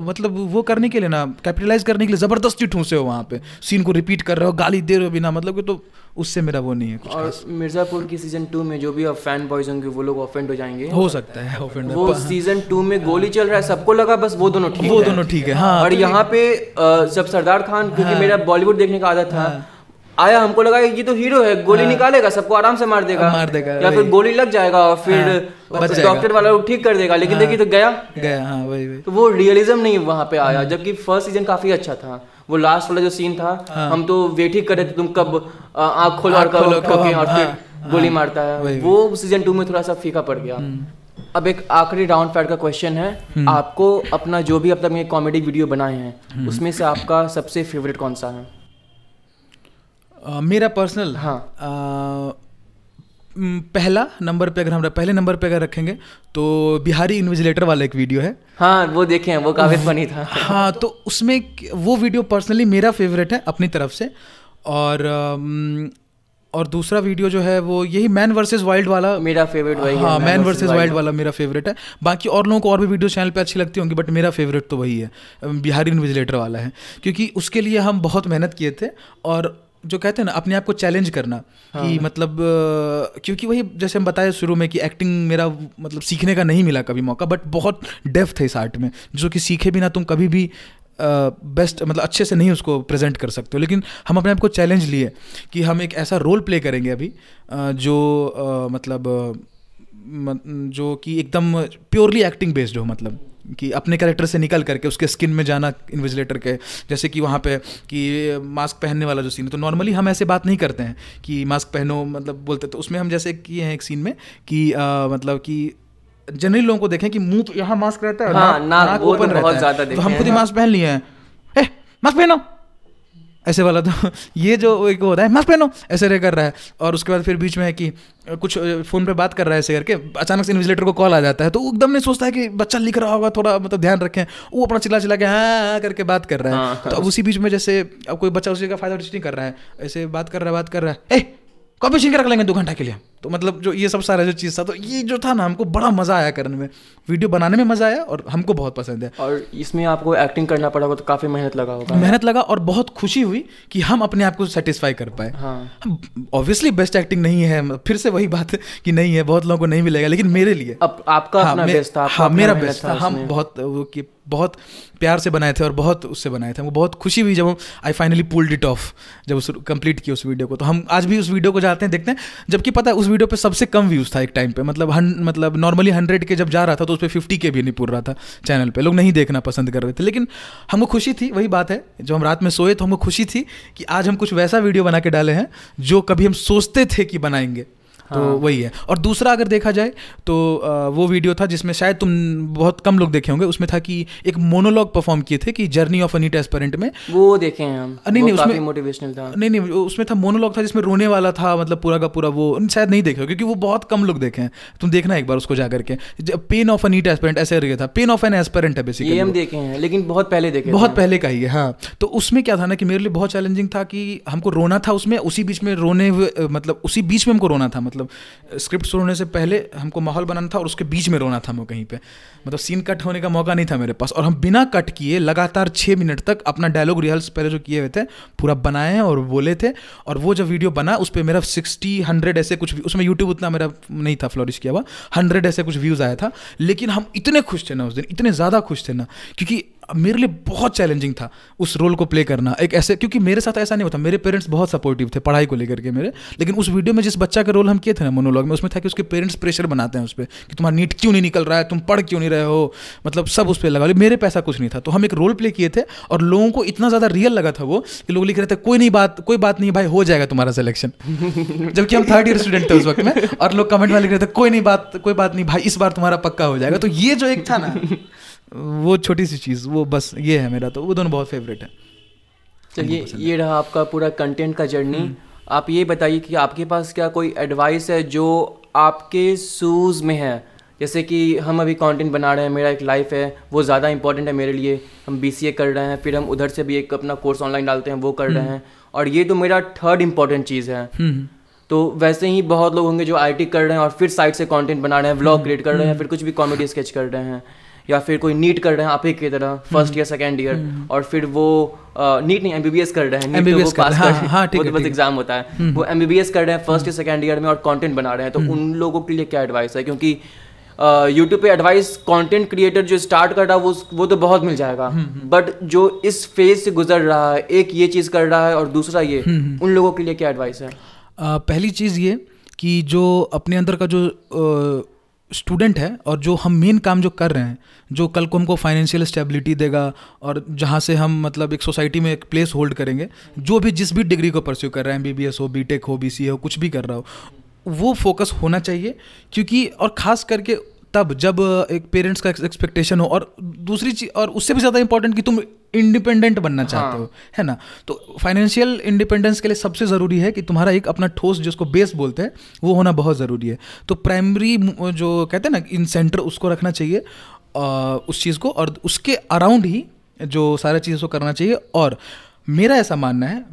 मतलब वो करने के लिए ना कैपिटलाइज करने के लिए ज़बरदस्ती ठूसे हो वहाँ पे। सीन को रिपीट कर रहे हो गाली दे रहे हो बिना मतलब कि तो उससे मेरा वो नहीं है कुछ और मिर्जापुर की सीज़न टू में जो भी अब फ़ैन बॉयज़ होंगे वो लोग ऑफेंड हो जाएँगे। हो सकता है ऑफेंड वो सीज़न टू में गोली चल रहा है सबको लगा बस वो दोनों ठीक वो है। दोनों ठीक है हाँ और यहाँ पे जब सरदार खान क्योंकि मेरा बॉलीवुड देखने का आदत था आया हमको लगा ये तो हीरो है गोली हाँ। निकालेगा सबको आराम से मार देगा। मार देगा, या फिर गोली लग जाएगा और फिर जाएगा। डॉक्टर वाला लोग ठीक कर देगा लेकिन हाँ, देखिए तो गया। गया हाँ वही वही। तो वो रियलिज्म नहीं वहाँ पे आया जबकि फ़र्स्ट सीज़न काफ़ी अच्छा था। वो लास्ट वाला जो सीन था हाँ, हम तो वेट ही कर रहे थे तुम कब आँख खोलो और कब और फिर हाँ, गोली हाँ, मारता है। वो सीज़न टू में थोड़ा सा फीका पड़ गया। अब एक आखिरी राउंड फैट का क्वेश्चन है। आपको अपना जो भी अब तक कॉमेडी वीडियो बनाए हैं उसमें से आपका सबसे फेवरेट कौन सा है? मेरा पर्सनल हाँ। पहला नंबर पे अगर हम पहले नंबर पे अगर रखेंगे तो बिहारी इन्विजिलेटर वाला एक वीडियो है। हाँ वो देखे हैं वो काफ़ी फनी था। हाँ तो उसमें वो वीडियो पर्सनली मेरा फेवरेट है अपनी तरफ़ से। और और दूसरा वीडियो जो है वो यही मैन वर्सेस वाइल्ड वाला। मेरा फेवरेट वही हाँ मैन. वर्सेस वाइल्ड वाला मेरा फेवरेट है। बाकी और लोगों को और भी वीडियो चैनल पे अच्छी लगती होंगी बट मेरा फेवरेट तो वही है बिहारी इन्विजिलेटर वाला है। क्योंकि उसके लिए हम बहुत मेहनत किए थे और जो कहते हैं ना अपने आप को चैलेंज करना हाँ। कि मतलब क्योंकि वही जैसे हम बताए शुरू में कि एक्टिंग मेरा मतलब सीखने का नहीं मिला कभी मौका बट बहुत डेप्थ है इस आर्ट में जो कि सीखे बिना तुम कभी भी बेस्ट uh, मतलब अच्छे से नहीं उसको प्रेजेंट कर सकते हो लेकिन हम अपने आप को चैलेंज लिए कि हम एक ऐसा रोल प्ले करेंगे अभी जो uh, मतलब जो कि एकदम प्योरली एक्टिंग बेस्ड हो मतलब कि अपने कैरेक्टर से निकल करके उसके स्किन में जाना इन्विजिलेटर के। जैसे कि वहाँ पे कि मास्क पहनने वाला जो सीन है तो नॉर्मली हम ऐसे बात नहीं करते हैं कि मास्क पहनो मतलब बोलते तो उसमें हम जैसे किए हैं एक सीन में कि आ, मतलब कि जनरली लोगों को देखें कि मुँह यहाँ मास्क रहता है हाँ, नाक ओपन तो रहता है। तो हम खुद ही मास्क पहन लिए हैं। मास्क पहनो! ऐसे वाला तो *laughs* ये जो एक होता है मास्क पहनो ऐसे रह कर रहा है। और उसके बाद फिर बीच में है कि कुछ फ़ोन पे बात कर रहा है ऐसे करके अचानक से इन्विजिलेटर को कॉल आ जाता है। तो एकदम नहीं सोचता है कि बच्चा लिख रहा होगा थोड़ा मतलब ध्यान रखें। वो अपना चिल्ला चिल्ला के हाँ, हाँ करके बात कर रहा है। हाँ, तो अब उसी बीच में जैसे अब कोई बच्चा उसी का फ़ायदा नहीं कर रहा है। ऐसे बात कर रहा है बात कर रहा है। ए कॉपी छीन के रख लेंगे दो घंटा के लिए। तो मतलब जो ये सब सारा जो चीज़ था तो ये जो था ना हमको बड़ा मज़ा आया करने में। वीडियो बनाने में मज़ा आया और हमको बहुत पसंद है। और इसमें आपको एक्टिंग करना पड़ा होगा तो काफ़ी मेहनत लगा होगा। मेहनत लगा और बहुत खुशी हुई कि हम अपने आप को सेटिस्फाई कर पाए। हाँ। ऑब्वियसली बेस्ट एक्टिंग नहीं है फिर से वही बात कि नहीं है बहुत लोगों को नहीं मिलेगा लेकिन मेरे लिए। अब आपका हाँ, बेस्ट था हाँ मेरा बेस्ट था हम बहुत वो कि बहुत प्यार से बनाए थे और बहुत उससे बनाए थे। हमको बहुत खुशी हुई जब हम I finally pulled it off जब उस कंप्लीट किया उस वीडियो को। तो हम आज भी उस वीडियो को जाते हैं देखते हैं जबकि पता है उस वीडियो पे सबसे कम व्यूज़ था एक टाइम पे। मतलब हन मतलब नॉर्मली हंड्रेड के जब जा रहा था तो उस पर फिफ्टी के भी नहीं पूर रहा था चैनल पे। लोग नहीं देखना पसंद कर रहे थे, लेकिन हमको खुशी थी, वही बात है, जब हम रात में सोए तो हमको खुशी थी कि आज हम कुछ वैसा वीडियो बना के डाले हैं, जो कभी हम सोचते थे कि बनाएँगे। तो हाँ। वही है। और दूसरा अगर देखा जाए तो वो वीडियो था जिसमें शायद तुम बहुत कम लोग देखे होंगे उसमें था कि एक मोनोलॉग परफॉर्म किए थे कि जर्नी ऑफ़ अनीट एस्पेरेंट में। वो देखे हैं हम। नहीं नहीं उसमें मोटिवेशनल था। नहीं नहीं उसमें था मोनोलॉग था जिसमें रोने वाला था मतलब पूरा का पूरा वो शायद नहीं देखे क्योंकि वो बहुत कम लोग देखे हैं। तुम देखना एक बार उसको जा करके। पेन ऑफ़ अनीट एस्पेरेंट ऐसे रही था। पेन ऑफ़ एन एस्पेरेंट है बेसिकली हम देखे हैं लेकिन बहुत पहले देखे बहुत पहले का ही है हाँ। तो उसमें क्या था ना कि मेरे लिए बहुत चैलेंजिंग था कि हमको रोना था उसमें उसी बीच में रोने मतलब उसी बीच में हमको रोना था मतलब स्क्रिप्ट शुरू होने से पहले हमको माहौल बनाना था और उसके बीच में रोना था मैं कहीं पे। मतलब सीन कट होने का मौका नहीं था मेरे पास और हम बिना कट किए लगातार छः मिनट तक अपना डायलॉग रिहर्स पहले जो किए हुए थे, पूरा बनाए और बोले थे और वो जब वीडियो बना, उस पर मेरा सिक्सटी हंड्रेड ऐसे कुछ उसमें यूट्यूब उतना मेरा नहीं था फ्लोरिश किया हुआ हंड्रेड ऐसे कुछ व्यूज़ आया था। लेकिन हम इतने खुश थे ना उस दिन, इतने ज़्यादा खुश थे ना, क्योंकि मेरे लिए बहुत चैलेंजिंग था उस रोल को प्ले करना। एक ऐसे क्योंकि मेरे साथ ऐसा नहीं होता। मेरे पेरेंट्स बहुत सपोर्टिव थे पढ़ाई को लेकर के मेरे। लेकिन उस वीडियो में जिस बच्चा का रोल हम किए थे ना मोनोलॉग में उसमें था कि उसके पेरेंट्स प्रेशर बनाते हैं उस पर कि तुम्हारा नीट क्यों नहीं निकल रहा है? तुम पढ़ क्यों नहीं रहे हो? मतलब सब उस पर लगा। मेरे पैसा कुछ नहीं था। तो हम एक रोल प्ले किए थे और लोगों को इतना ज़्यादा रियल लगा था वो कि लोग लिख रहे थे कोई नहीं बात कोई बात नहीं भाई हो जाएगा तुम्हारा सिलेक्शन *laughs* जबकि हम थर्ड ईयर स्टूडेंट थे उस वक्त में और लोग कमेंट में लिख रहे थे कोई नहीं बात कोई बात नहीं भाई इस बार तुम्हारा पक्का हो जाएगा। तो ये जो एक था ना वो छोटी सी चीज़ वो बस ये है मेरा तो वो दोनों बहुत फेवरेट है। चलिए ये रहा आपका पूरा कंटेंट का जर्नी हम्म। आप ये बताइए कि आपके पास क्या कोई एडवाइस है जो आपके शूज़ में है? जैसे कि हम अभी कंटेंट बना रहे हैं मेरा एक लाइफ है वो ज़्यादा इंपॉर्टेंट है मेरे लिए। हम बी कर रहे हैं फिर हम उधर से भी एक अपना कोर्स ऑनलाइन डालते हैं वो कर रहे हम्म। हैं। और ये तो मेरा थर्ड इंपॉर्टेंट चीज़ है। हम्म। तो वैसे ही बहुत लोग होंगे जो आईटी कर रहे हैं और फिर साइड से कंटेंट बना रहे हैं व्लॉग क्रिएट कर रहे हैं फिर कुछ भी कॉमेडी स्केच कर रहे हैं। या फिर कोई नीट कर रहे हैं आप ही की तरह फ़र्स्ट ईयर सेकेंड ईयर और फिर वो नीट नहीं एमबीबीएस कर रहे हैं नीट तो वो पास कर हाँ, हाँ, वो तो बस एग्ज़ाम होता है। हम्म। वो एमबीबीएस कर रहे हैं फ़र्स्ट ईयर सेकेंड ईयर में और कंटेंट बना रहे हैं। तो हम्म। उन लोगों के लिए क्या एडवाइस है? क्योंकि यूट्यूब पे एडवाइस कंटेंट क्रिएटर जो स्टार्ट कर रहा है वो वो तो बहुत मिल जाएगा। बट हम्म, जो इस फ़ेज़ से गुजर रहा है एक ये चीज़ कर रहा है और दूसरा ये उन लोगों के लिए क्या एडवाइस है? पहली चीज़ ये कि जो अपने अंदर का जो स्टूडेंट है और जो हम मेन काम जो कर रहे हैं, जो कल को हमको फाइनेंशियल स्टेबिलिटी देगा और जहाँ से हम मतलब एक सोसाइटी में एक प्लेस होल्ड करेंगे, जो भी जिस भी डिग्री को परस्यू कर रहे हैं बी हो बी हो बी हो, कुछ भी कर रहा हो, वो फोकस होना चाहिए। क्योंकि और ख़ास करके तब जब एक पेरेंट्स का एक्सपेक्टेशन हो और दूसरी चीज़ और उससे भी ज़्यादा इंपॉर्टेंट कि तुम इंडिपेंडेंट बनना चाहते हाँ. हो है ना? तो फाइनेंशियल इंडिपेंडेंस के लिए सबसे ज़रूरी है कि तुम्हारा एक अपना ठोस जिसको बेस बोलते हैं वो होना बहुत ज़रूरी है। तो प्राइमरी जो कहते हैं ना इन सेंटर उसको रखना चाहिए उस चीज़ को और उसके अराउंड ही जो सारा चीज़ को करना चाहिए। और मेरा ऐसा मानना है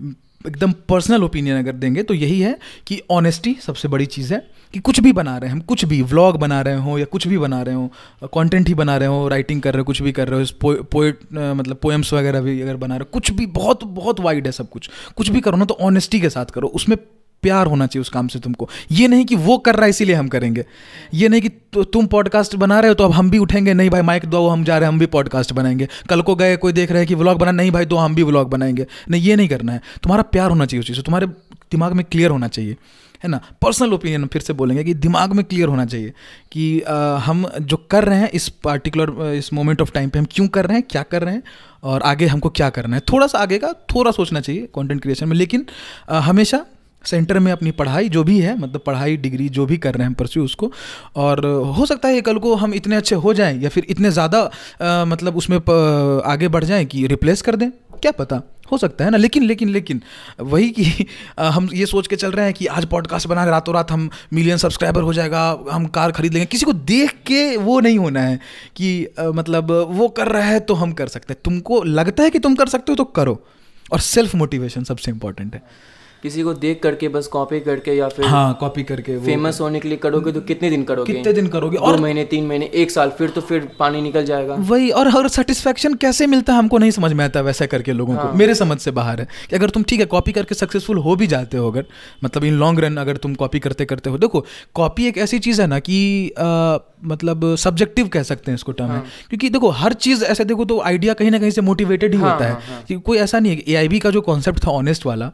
एकदम पर्सनल ओपिनियन अगर देंगे तो यही है कि ऑनेस्टी सबसे बड़ी चीज़ है कि कुछ भी बना रहे हैं, हम कुछ भी व्लॉग बना रहे हो या कुछ भी बना रहे हो कंटेंट ही बना रहे हो राइटिंग कर रहे हो, कुछ भी कर रहे हो पोएट मतलब पोएम्स वगैरह भी अगर बना रहे हो, कुछ भी, बहुत बहुत वाइड है सब कुछ। कुछ भी करो ना तो ऑनेस्टी के साथ करो, उसमें प्यार होना चाहिए उस काम से तुमको। ये नहीं कि वो कर रहा है इसीलिए हम करेंगे। ये नहीं कि तुम पॉडकास्ट बना रहे हो तो अब हम भी उठेंगे। नहीं भाई माइक दो हम जा रहे हैं हम भी पॉडकास्ट बनाएँगे। कल को गए कोई देख रहे हैं कि व्लॉग बना नहीं भाई दो हम भी व्लॉग बनाएँगे। नहीं ये नहीं करना है। तुम्हारा प्यार होना चाहिए उस चीज़ से। तुम्हारे दिमाग में क्लियर होना चाहिए। है ना? पर्सनल ओपिनियन फिर से बोलेंगे कि दिमाग में क्लियर होना चाहिए कि आ, हम जो कर रहे हैं इस पार्टिकुलर इस मोमेंट ऑफ़ टाइम पे हम क्यों कर रहे हैं क्या कर रहे हैं और आगे हमको क्या करना है। थोड़ा सा आगे का थोड़ा सोचना चाहिए कंटेंट क्रिएशन में। लेकिन आ, हमेशा सेंटर में अपनी पढ़ाई जो भी है मतलब पढ़ाई, डिग्री जो भी कर रहे हैं परस्यू उसको, और हो सकता है कल को हम इतने अच्छे हो जाएँ या फिर इतने ज़्यादा मतलब उसमें आगे बढ़ जाएँ कि रिप्लेस कर दें, क्या पता, हो सकता है ना, लेकिन लेकिन लेकिन वही कि हम ये सोच के चल रहे हैं कि आज पॉडकास्ट बना रातों रात हम मिलियन सब्सक्राइबर हो जाएगा, हम कार खरीद लेंगे, किसी को देख के वो नहीं होना है कि मतलब वो कर रहा है तो हम कर सकते हैं। तुमको लगता है कि तुम कर सकते हो तो करो, और सेल्फ मोटिवेशन सबसे इंपॉर्टेंट है। किसी को देख करके बस कॉपी करके या फिर हाँ कॉपी करके फ़ेमस होने के लिए करोगे तो कितने दिन करोगे कितने दिन करोगे और महीने तीन महीने एक साल फिर तो फिर पानी निकल जाएगा वही और हर सेटिस्फेक्शन कैसे मिलता है हमको नहीं समझ में आता वैसा करके लोगों हाँ। को मेरे समझ से बाहर है कि अगर तुम ठीक है कॉपी करके सक्सेसफुल हो भी जाते हो अगर मतलब इन लॉन्ग रन अगर तुम कॉपी करते करते हो देखो कॉपी एक ऐसी चीज़ है ना कि मतलब सब्जेक्टिव कह सकते हैं इसको टर्म हाँ. है क्योंकि देखो हर चीज़ ऐसे देखो तो आइडिया कहीं ना कहीं से मोटिवेटेड ही हाँ, होता है हाँ, हाँ. कि कोई ऐसा नहीं है ए का जो कॉन्सेप्ट था ऑनेस्ट वाला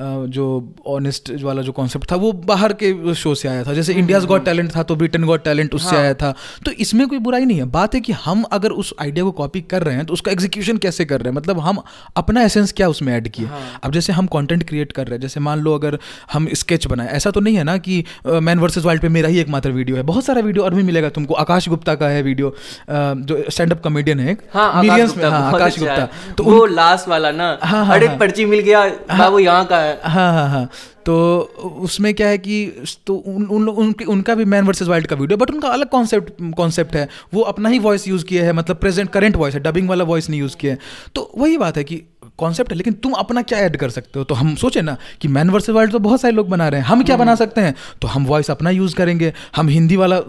जो ऑनेस्ट वाला जो कॉन्सेप्ट था वो बाहर के शो से आया था। जैसे इंडियाज गॉड टैलेंट था तो ब्रिटेन गॉट टैलेंट उससे हाँ. आया था। तो इसमें कोई बुराई नहीं है। बात है कि हम अगर उस आइडिया को कॉपी कर रहे हैं तो उसका एग्जीक्यूशन कैसे कर रहे हैं? मतलब हम अपना एसेंस क्या उसमें ऐड किए? हाँ. अब जैसे हम कॉन्टेंट क्रिएट कर रहे हैं जैसे मान लो अगर हम स्केच बनाए ऐसा तो नहीं है ना कि मैन वर्सेज वाइल्ड पे मेरा ही एकमात्र वीडियो है। बहुत सारा वीडियो और भी मिलेगा तुमको। आकाश गुप्ता का है वीडियो जो स्टैंड अप कॉमेडियन है मिलियंस में। हाँ आकाश अच्छा गुप्ता। तो वो लास्ट वाला ना हाँ, हाँ, अरे पर्ची मिल गया वो यहाँ का है। हाँ हाँ हाँ। तो उसमें क्या है कि तो उन, उन, उनके उनका भी मैन वर्सेस वाइल्ड का वीडियो बट उनका अलग कॉन्सेप्ट कॉन्सेप्ट है। वो अपना ही वॉइस यूज़ किया है मतलब प्रेजेंट करेंट वॉइस है डबिंग वाला वॉइस नहीं यूज़ किया है। तो वही बात है कि कॉन्सेप्ट है लेकिन तुम अपना क्या ऐड कर सकते हो? तो हम सोचे ना कि मैन वर्सेस वर्ल्ड तो बहुत सारे लोग बना रहे हैं। हम क्या बना हम्म। सकते हैं? तो हम वॉइस अपना यूज़ करेंगे हम हिंदी वाला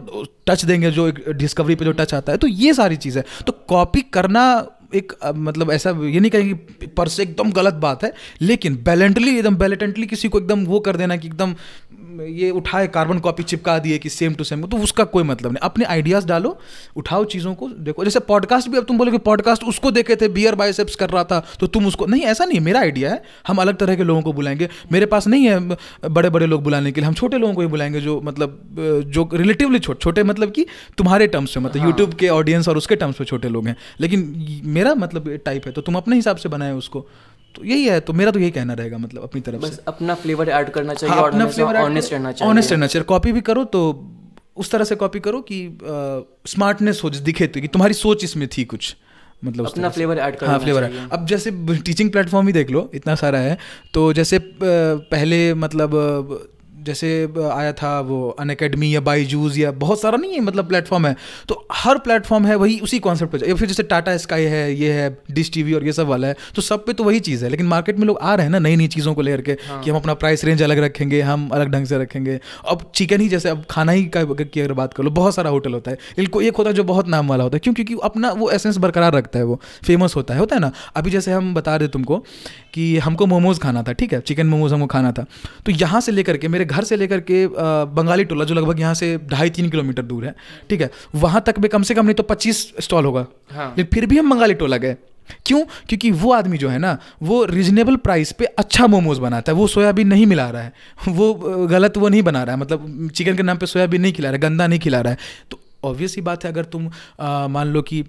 टच देंगे जो डिस्कवरी पे जो टच आता है। तो ये सारी चीज़। है तो कॉपी करना एक मतलब ऐसा ये नहीं कहेंगे पर से एकदम गलत बात है, लेकिन बैलेंटली एकदम बैलेटेंटली किसी को एकदम वो कर देना कि एकदम ये उठाए कार्बन कॉपी चिपका दिए कि सेम टू सेम तो उसका कोई मतलब नहीं। अपने आइडियाज़ डालो उठाओ चीज़ों को देखो। जैसे पॉडकास्ट भी अब तुम बोलोगे पॉडकास्ट उसको देखे थे बियर बाइसेप्स कर रहा था तो तुम उसको नहीं ऐसा नहीं मेरा आइडिया है हम अलग तरह के लोगों को बुलाएँगे। मेरे पास नहीं है बड़े बड़े लोग बुलाने के लिए हम छोटे लोगों को ही बुलाएँगे जो मतलब जो रिलेटिवली छोटे छोटे मतलब कि तुम्हारे टर्म्स में मतलब यूट्यूब हाँ। के ऑडियंस और उसके टर्म्स में छोटे लोग हैं। लेकिन मेरा मतलब टाइप है तो तुम अपने हिसाब से बनाए उसको। तो यही है तो मेरा तो यही कहना रहेगा मतलब अपनी तरफ़ बस से। अपना फ्लेवर ऐड करना चाहिए हाँ, अपना फ्लेवर ऑनेस्ट रहना चाहिए। ऑनेस्ट रहना चाहिए। कॉपी भी करो तो उस तरह से कॉपी करो कि स्मार्टनेस हो दिखे तो कि तुम्हारी सोच इसमें थी कुछ। मतलब अपना फ्लेवर ऐड करना हाँ फ्लेवर है अब जैसे टीचिंग प्लेटफॉर्म ही देख लो इतना सारा है। तो जैसे पहले मतलब जैसे आया था वो अन अकेडमी या बाई जूज या बहुत सारा नहीं है मतलब प्लेटफॉर्म है। तो हर प्लेटफॉर्म है वही उसी कॉन्सेप्ट पर या फिर जैसे टाटा स्काई है ये है डिश टीवी और ये सब वाला है तो सब पे तो वही चीज़ है। लेकिन मार्केट में लोग आ रहे हैं ना नई नई चीज़ों को लेकर के हाँ। कि हम अपना प्राइस रेंज अलग रखेंगे हम अलग ढंग से रखेंगे। अब चिकन ही जैसे अब खाना ही का की अगर बात कर लो बहुत सारा होटल होता है। इनको एक होता है जो बहुत नाम वाला होता है क्यों क्योंकि अपना वो एसेंस बरकरार रखता है वो। फ़ेमस होता है होता है ना। अभी जैसे हम बता रहे तुमको कि हमको मोमोज़ खाना था ठीक है? चिकन मोमोज़ हमको खाना था। तो यहाँ से लेकर के मेरे घर से लेकर के बंगाली टोला जो लगभग यहाँ से ढाई तीन किलोमीटर दूर है ठीक है? वहाँ तक भी कम से कम नहीं तो पच्चीस स्टॉल होगा। हाँ। लेकिन फिर भी हम बंगाली टोला गए। क्यों? क्योंकि वो आदमी जो है ना वो रिजनेबल प्राइस पे अच्छा मोमोज बनाता है। वो सोयाबीन नहीं मिला रहा है। वो गलत वो नहीं बना रहा है। मतलब चिकन के नाम पे सोयाबीन नहीं खिला रहा है गंदा नहीं खिला रहा है। तो ऑब्वियस ही बात है अगर तुम मान लो कि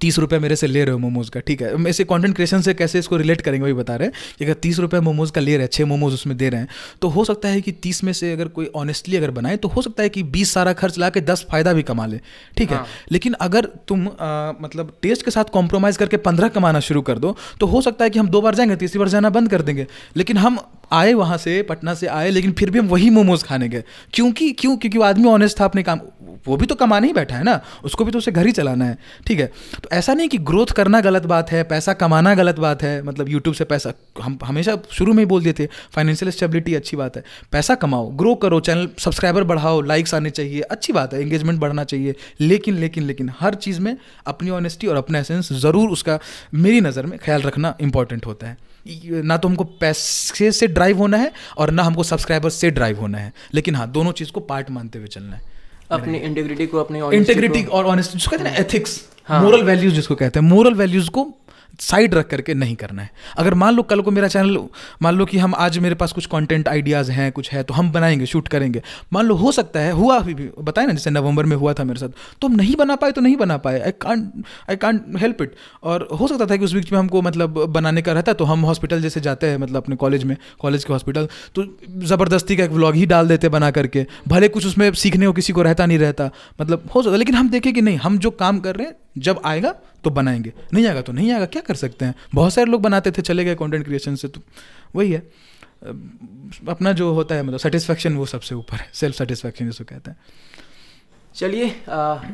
तीस रुपये मेरे से ले रहे हो मोमोज़ का ठीक है? हम ऐसे कंटेंट क्रिएशन से कैसे इसको रिलेट करेंगे वही बता रहे हैं कि अगर तीस रुपये मोमोज़ का ले रहे हैं छः मोमोज़ उसमें दे रहे हैं तो हो सकता है कि तीस में से अगर कोई ऑनेस्टली अगर बनाए तो हो सकता है कि बीस सारा खर्च ला के दस फ़ायदा भी कमा ले ठीक है? हाँ। लेकिन अगर तुम आ, मतलब टेस्ट के साथ कॉम्प्रोमाइज़ करके पंद्रह कमाना शुरू कर दो तो हो सकता है कि हम दो बार जाएँगे तीसरी बार जाना बंद कर देंगे लेकिन हम आए वहाँ से पटना से आए लेकिन फिर भी हम वही मोमोज खाने गए। क्योंकि क्यों? क्योंकि वो आदमी ऑनेस्ट था अपने काम वो भी तो कमाने ही बैठा है ना, उसको भी तो उसे घर ही चलाना है, ठीक है? तो ऐसा नहीं कि ग्रोथ करना गलत बात है, पैसा कमाना गलत बात है मतलब यूट्यूब से पैसा, हम हमेशा शुरू में ही बोल देते फाइनेंशियल स्टेबिलिटी अच्छी बात है। पैसा कमाओ ग्रो करो चैनल सब्सक्राइबर बढ़ाओ लाइक्स आने चाहिए, अच्छी बात है एंगेजमेंट बढ़ना चाहिए, लेकिन लेकिन लेकिन हर चीज़ में अपनी ऑनेस्टी और अपना एसेंस ज़रूर उसका, मेरी नज़र में ख्याल रखना इंपॉर्टेंट होता है। ना तो हमको पैसे से ड्राइव होना है और ना हमको सब्सक्राइबर से ड्राइव होना है, लेकिन हाँ दोनों चीज़ को पार्ट मानते हुए चलना है। अपनी इंटीग्रिटी को अपनी इंटीग्रिटी और ऑनेस्टी जिसको कहते हैं एथिक्स मोरल वैल्यूज़ जिसको कहते हैं मोरल वैल्यूज़ को साइड रख करके नहीं करना है। अगर मान लो कल को मेरा चैनल मान लो कि हम आज मेरे पास कुछ कंटेंट आइडियाज़ हैं कुछ है तो हम बनाएँगे शूट करेंगे। मान लो हो सकता है हुआ भी, भी बताए ना जैसे नवंबर में हुआ था मेरे साथ तो हम नहीं बना पाए तो नहीं बना पाए। I can't I can't help it और हो सकता था कि उस बीच में हमको मतलब बनाने का रहता तो हम हॉस्पिटल जैसे जाते हैं मतलब अपने कॉलेज में कॉलेज के हॉस्पिटल तो ज़बरदस्ती का एक व्लॉग ही डाल देते बना करके। भले कुछ उसमें सीखने को किसी को रहता नहीं रहता मतलब हो सकता लेकिन हम देखें कि नहीं हम जो काम कर रहे हैं जब आएगा तो बनाएँगे। नहीं आएगा तो नहीं आएगा, क्या कर सकते हैं? बहुत सारे लोग बनाते थे, चले गए कंटेंट क्रिएशन से तो। वही है। अपना जो होता है मतलब सेटिस्फेक्शन वो सबसे ऊपर है सेल्फ सेटिस्फेक्शन जिसको कहते हैं। चलिए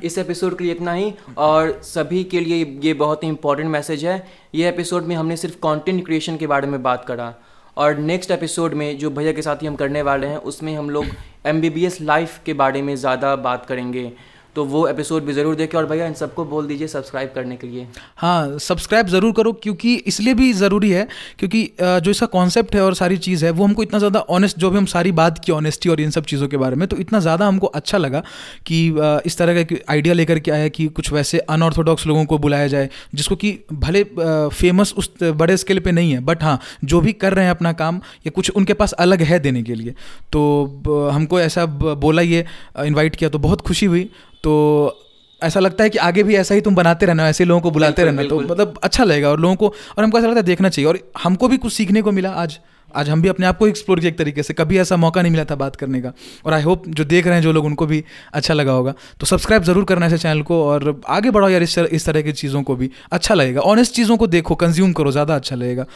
इस एपिसोड के लिए इतना ही, और सभी के लिए ये बहुत ही इंपॉर्टेंट मैसेज है। ये एपिसोड में हमने सिर्फ़ कंटेंट क्रिएशन के बारे में बात करा। और नेक्स्ट एपिसोड में जो भैया के साथ ही हम करने वाले हैं, उसमें हम लोग एमबीबीएस लाइफ के बारे में ज़्यादा बात करेंगे। तो वो एपिसोड भी ज़रूर देखें और भैया इन सबको बोल दीजिए सब्सक्राइब करने के लिए। हाँ सब्सक्राइब ज़रूर करो क्योंकि इसलिए भी ज़रूरी है क्योंकि जो इसका कॉन्सेप्ट है और सारी चीज़ है, वो हमको इतना ज़्यादा ऑनेस्ट जो भी हम सारी बात की ऑनेस्टी और इन सब चीज़ों के बारे में तो इतना ज़्यादा हमको अच्छा लगा कि इस तरह का आइडिया लेकर के आया कि कुछ वैसे अनऑर्थोडॉक्स लोगों को बुलाया जाए, जिसको कि भले फ़ेमस उस बड़े स्केल पर नहीं है बट हाँ जो भी कर रहे हैं अपना काम, या कुछ उनके पास अलग है देने के लिए। तो हमको ऐसा बोला ये इन्वाइट किया तो बहुत खुशी हुई। तो ऐसा लगता है कि आगे भी ऐसा ही तुम बनाते रहना ऐसे लोगों को बुलाते रहना तो मतलब अच्छा लगेगा और लोगों को और हमको ऐसा लगता है देखना चाहिए और हमको भी कुछ सीखने को मिला आज आज हम भी अपने आप को एक्सप्लोर किया एक तरीके से कभी ऐसा मौका नहीं मिला था बात करने का। और आई होप जो देख रहे हैं जो लोग उनको भी अच्छा लगा होगा। तो सब्सक्राइब ज़रूर करना ऐसे चैनल को और आगे बढ़ाओ यार इस तरह की चीज़ों को भी। अच्छा लगेगा ऑनेस्ट चीज़ों को देखो कंज्यूम करो ज़्यादा अच्छा लगेगा।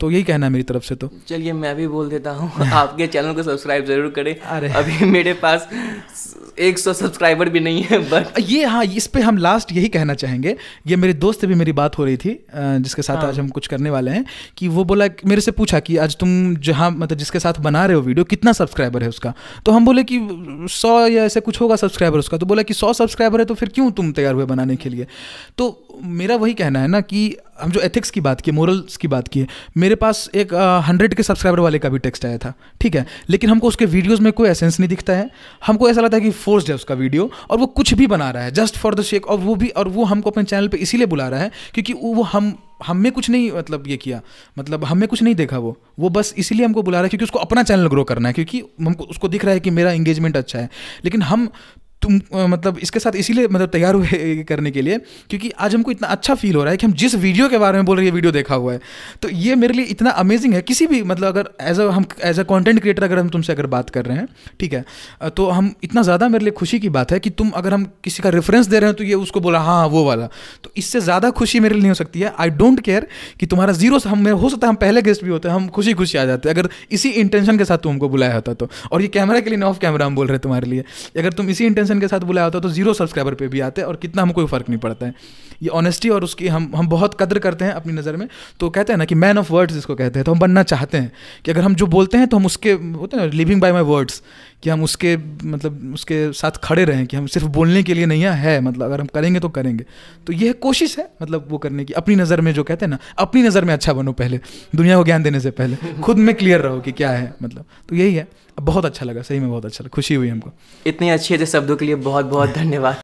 तो यही कहना है मेरी तरफ़ से तो। चलिए मैं भी बोल देता हूँ आपके चैनल को सब्सक्राइब ज़रूर करें। अरे। अभी मेरे पास एक सौ सब्सक्राइबर भी नहीं है बट ये हाँ इस पे हम लास्ट यही कहना चाहेंगे। ये मेरे दोस्त से भी मेरी बात हो रही थी जिसके साथ हाँ. आज हम कुछ करने वाले हैं कि वो बोला मेरे से पूछा कि आज तुम जहाँ मतलब जिसके साथ बना रहे हो वीडियो कितना सब्सक्राइबर है उसका? तो हम बोले कि सौ या ऐसे कुछ होगा सब्सक्राइबर उसका? तो बोला कि सौ सब्सक्राइबर है तो फिर क्यों तुम तैयार हुए बनाने के लिए? तो मेरा वही कहना है ना कि हम जो एथिक्स की बात की मोरल्स की बात की है मेरे पास एक हंड्रेड के सब्सक्राइबर वाले का भी टेक्स्ट आया था, ठीक है? लेकिन हमको उसके वीडियोस में कोई एसेंस नहीं दिखता है। हमको ऐसा लगता है कि फोर्स है उसका वीडियो और वो कुछ भी बना रहा है जस्ट फॉर द शेक और वो भी, और वो हमको अपने चैनल पर इसीलिए बुला रहा है क्योंकि वो हम हमें कुछ नहीं मतलब ये किया मतलब हमें कुछ नहीं देखा वो। वो बस इसीलिए हमको बुला रहा है क्योंकि उसको अपना चैनल ग्रो करना है, क्योंकि हमको, उसको दिख रहा है कि मेरा इंगेजमेंट अच्छा है। लेकिन हम तुम मतलब इसके साथ इसीलिए मतलब तैयार हुए *laughs* करने के लिए, क्योंकि आज हमको इतना अच्छा फील हो रहा है कि हम जिस वीडियो के बारे में बोल रहे हैं वीडियो देखा हुआ है। तो ये मेरे लिए इतना अमेजिंग है। किसी भी मतलब अगर एज अ हम एज अ कॉन्टेंट क्रिएटर अगर हम तुमसे अगर बात कर रहे हैं, ठीक है तो हम इतना ज़्यादा मेरे लिए खुशी की बात है कि तुम अगर हम किसी का रेफरेंस दे रहे हैं तो ये उसको बोला हाँ वो वाला। तो इससे ज़्यादा खुशी मेरे लिए नहीं हो सकती है। आई डोंट केयर कि तुम्हारा ज़ीरो से हम हो सकता है हम पहले गेस्ट भी होते हैं, हम खुशी खुशी आ जाते हैं। अगर इसी इंटेंशन के साथ तुम हमको बुलाया होता तो। और ये कैमरा के लिए ऑफ़ कैमरा हम बोल रहे हैं तुम्हारे लिए। अगर तुम इसी इंटेंशन के साथ बुलाया होता तो ज़ीरो सब्सक्राइबर पे भी आते और कितना हमको फ़र्क नहीं पड़ता है। ये ऑनेस्टी और उसकी हम हम बहुत कदर करते हैं अपनी नज़र में। तो कहते हैं ना कि मैन ऑफ़ वर्ड्स जिसको कहते हैं। तो हम बनना चाहते हैं कि अगर हम जो बोलते हैं तो हम उसके, होते हैं लिविंग बाय माई वर्ड्स कि हम उसके मतलब उसके साथ खड़े रहें कि हम सिर्फ़ बोलने के लिए नहीं है मतलब अगर हम करेंगे तो करेंगे। तो यह कोशिश है मतलब वो करने की। अपनी नज़र में जो कहते हैं ना अपनी नज़र में अच्छा बनो पहले दुनिया को ज्ञान देने से पहले। *laughs* खुद में क्लियर रहो कि क्या है मतलब। तो यही है। बहुत अच्छा लगा सही में बहुत अच्छा लगा खुशी हुई हमको। इतने अच्छे अच्छे शब्दों के लिए बहुत बहुत *laughs* धन्यवाद।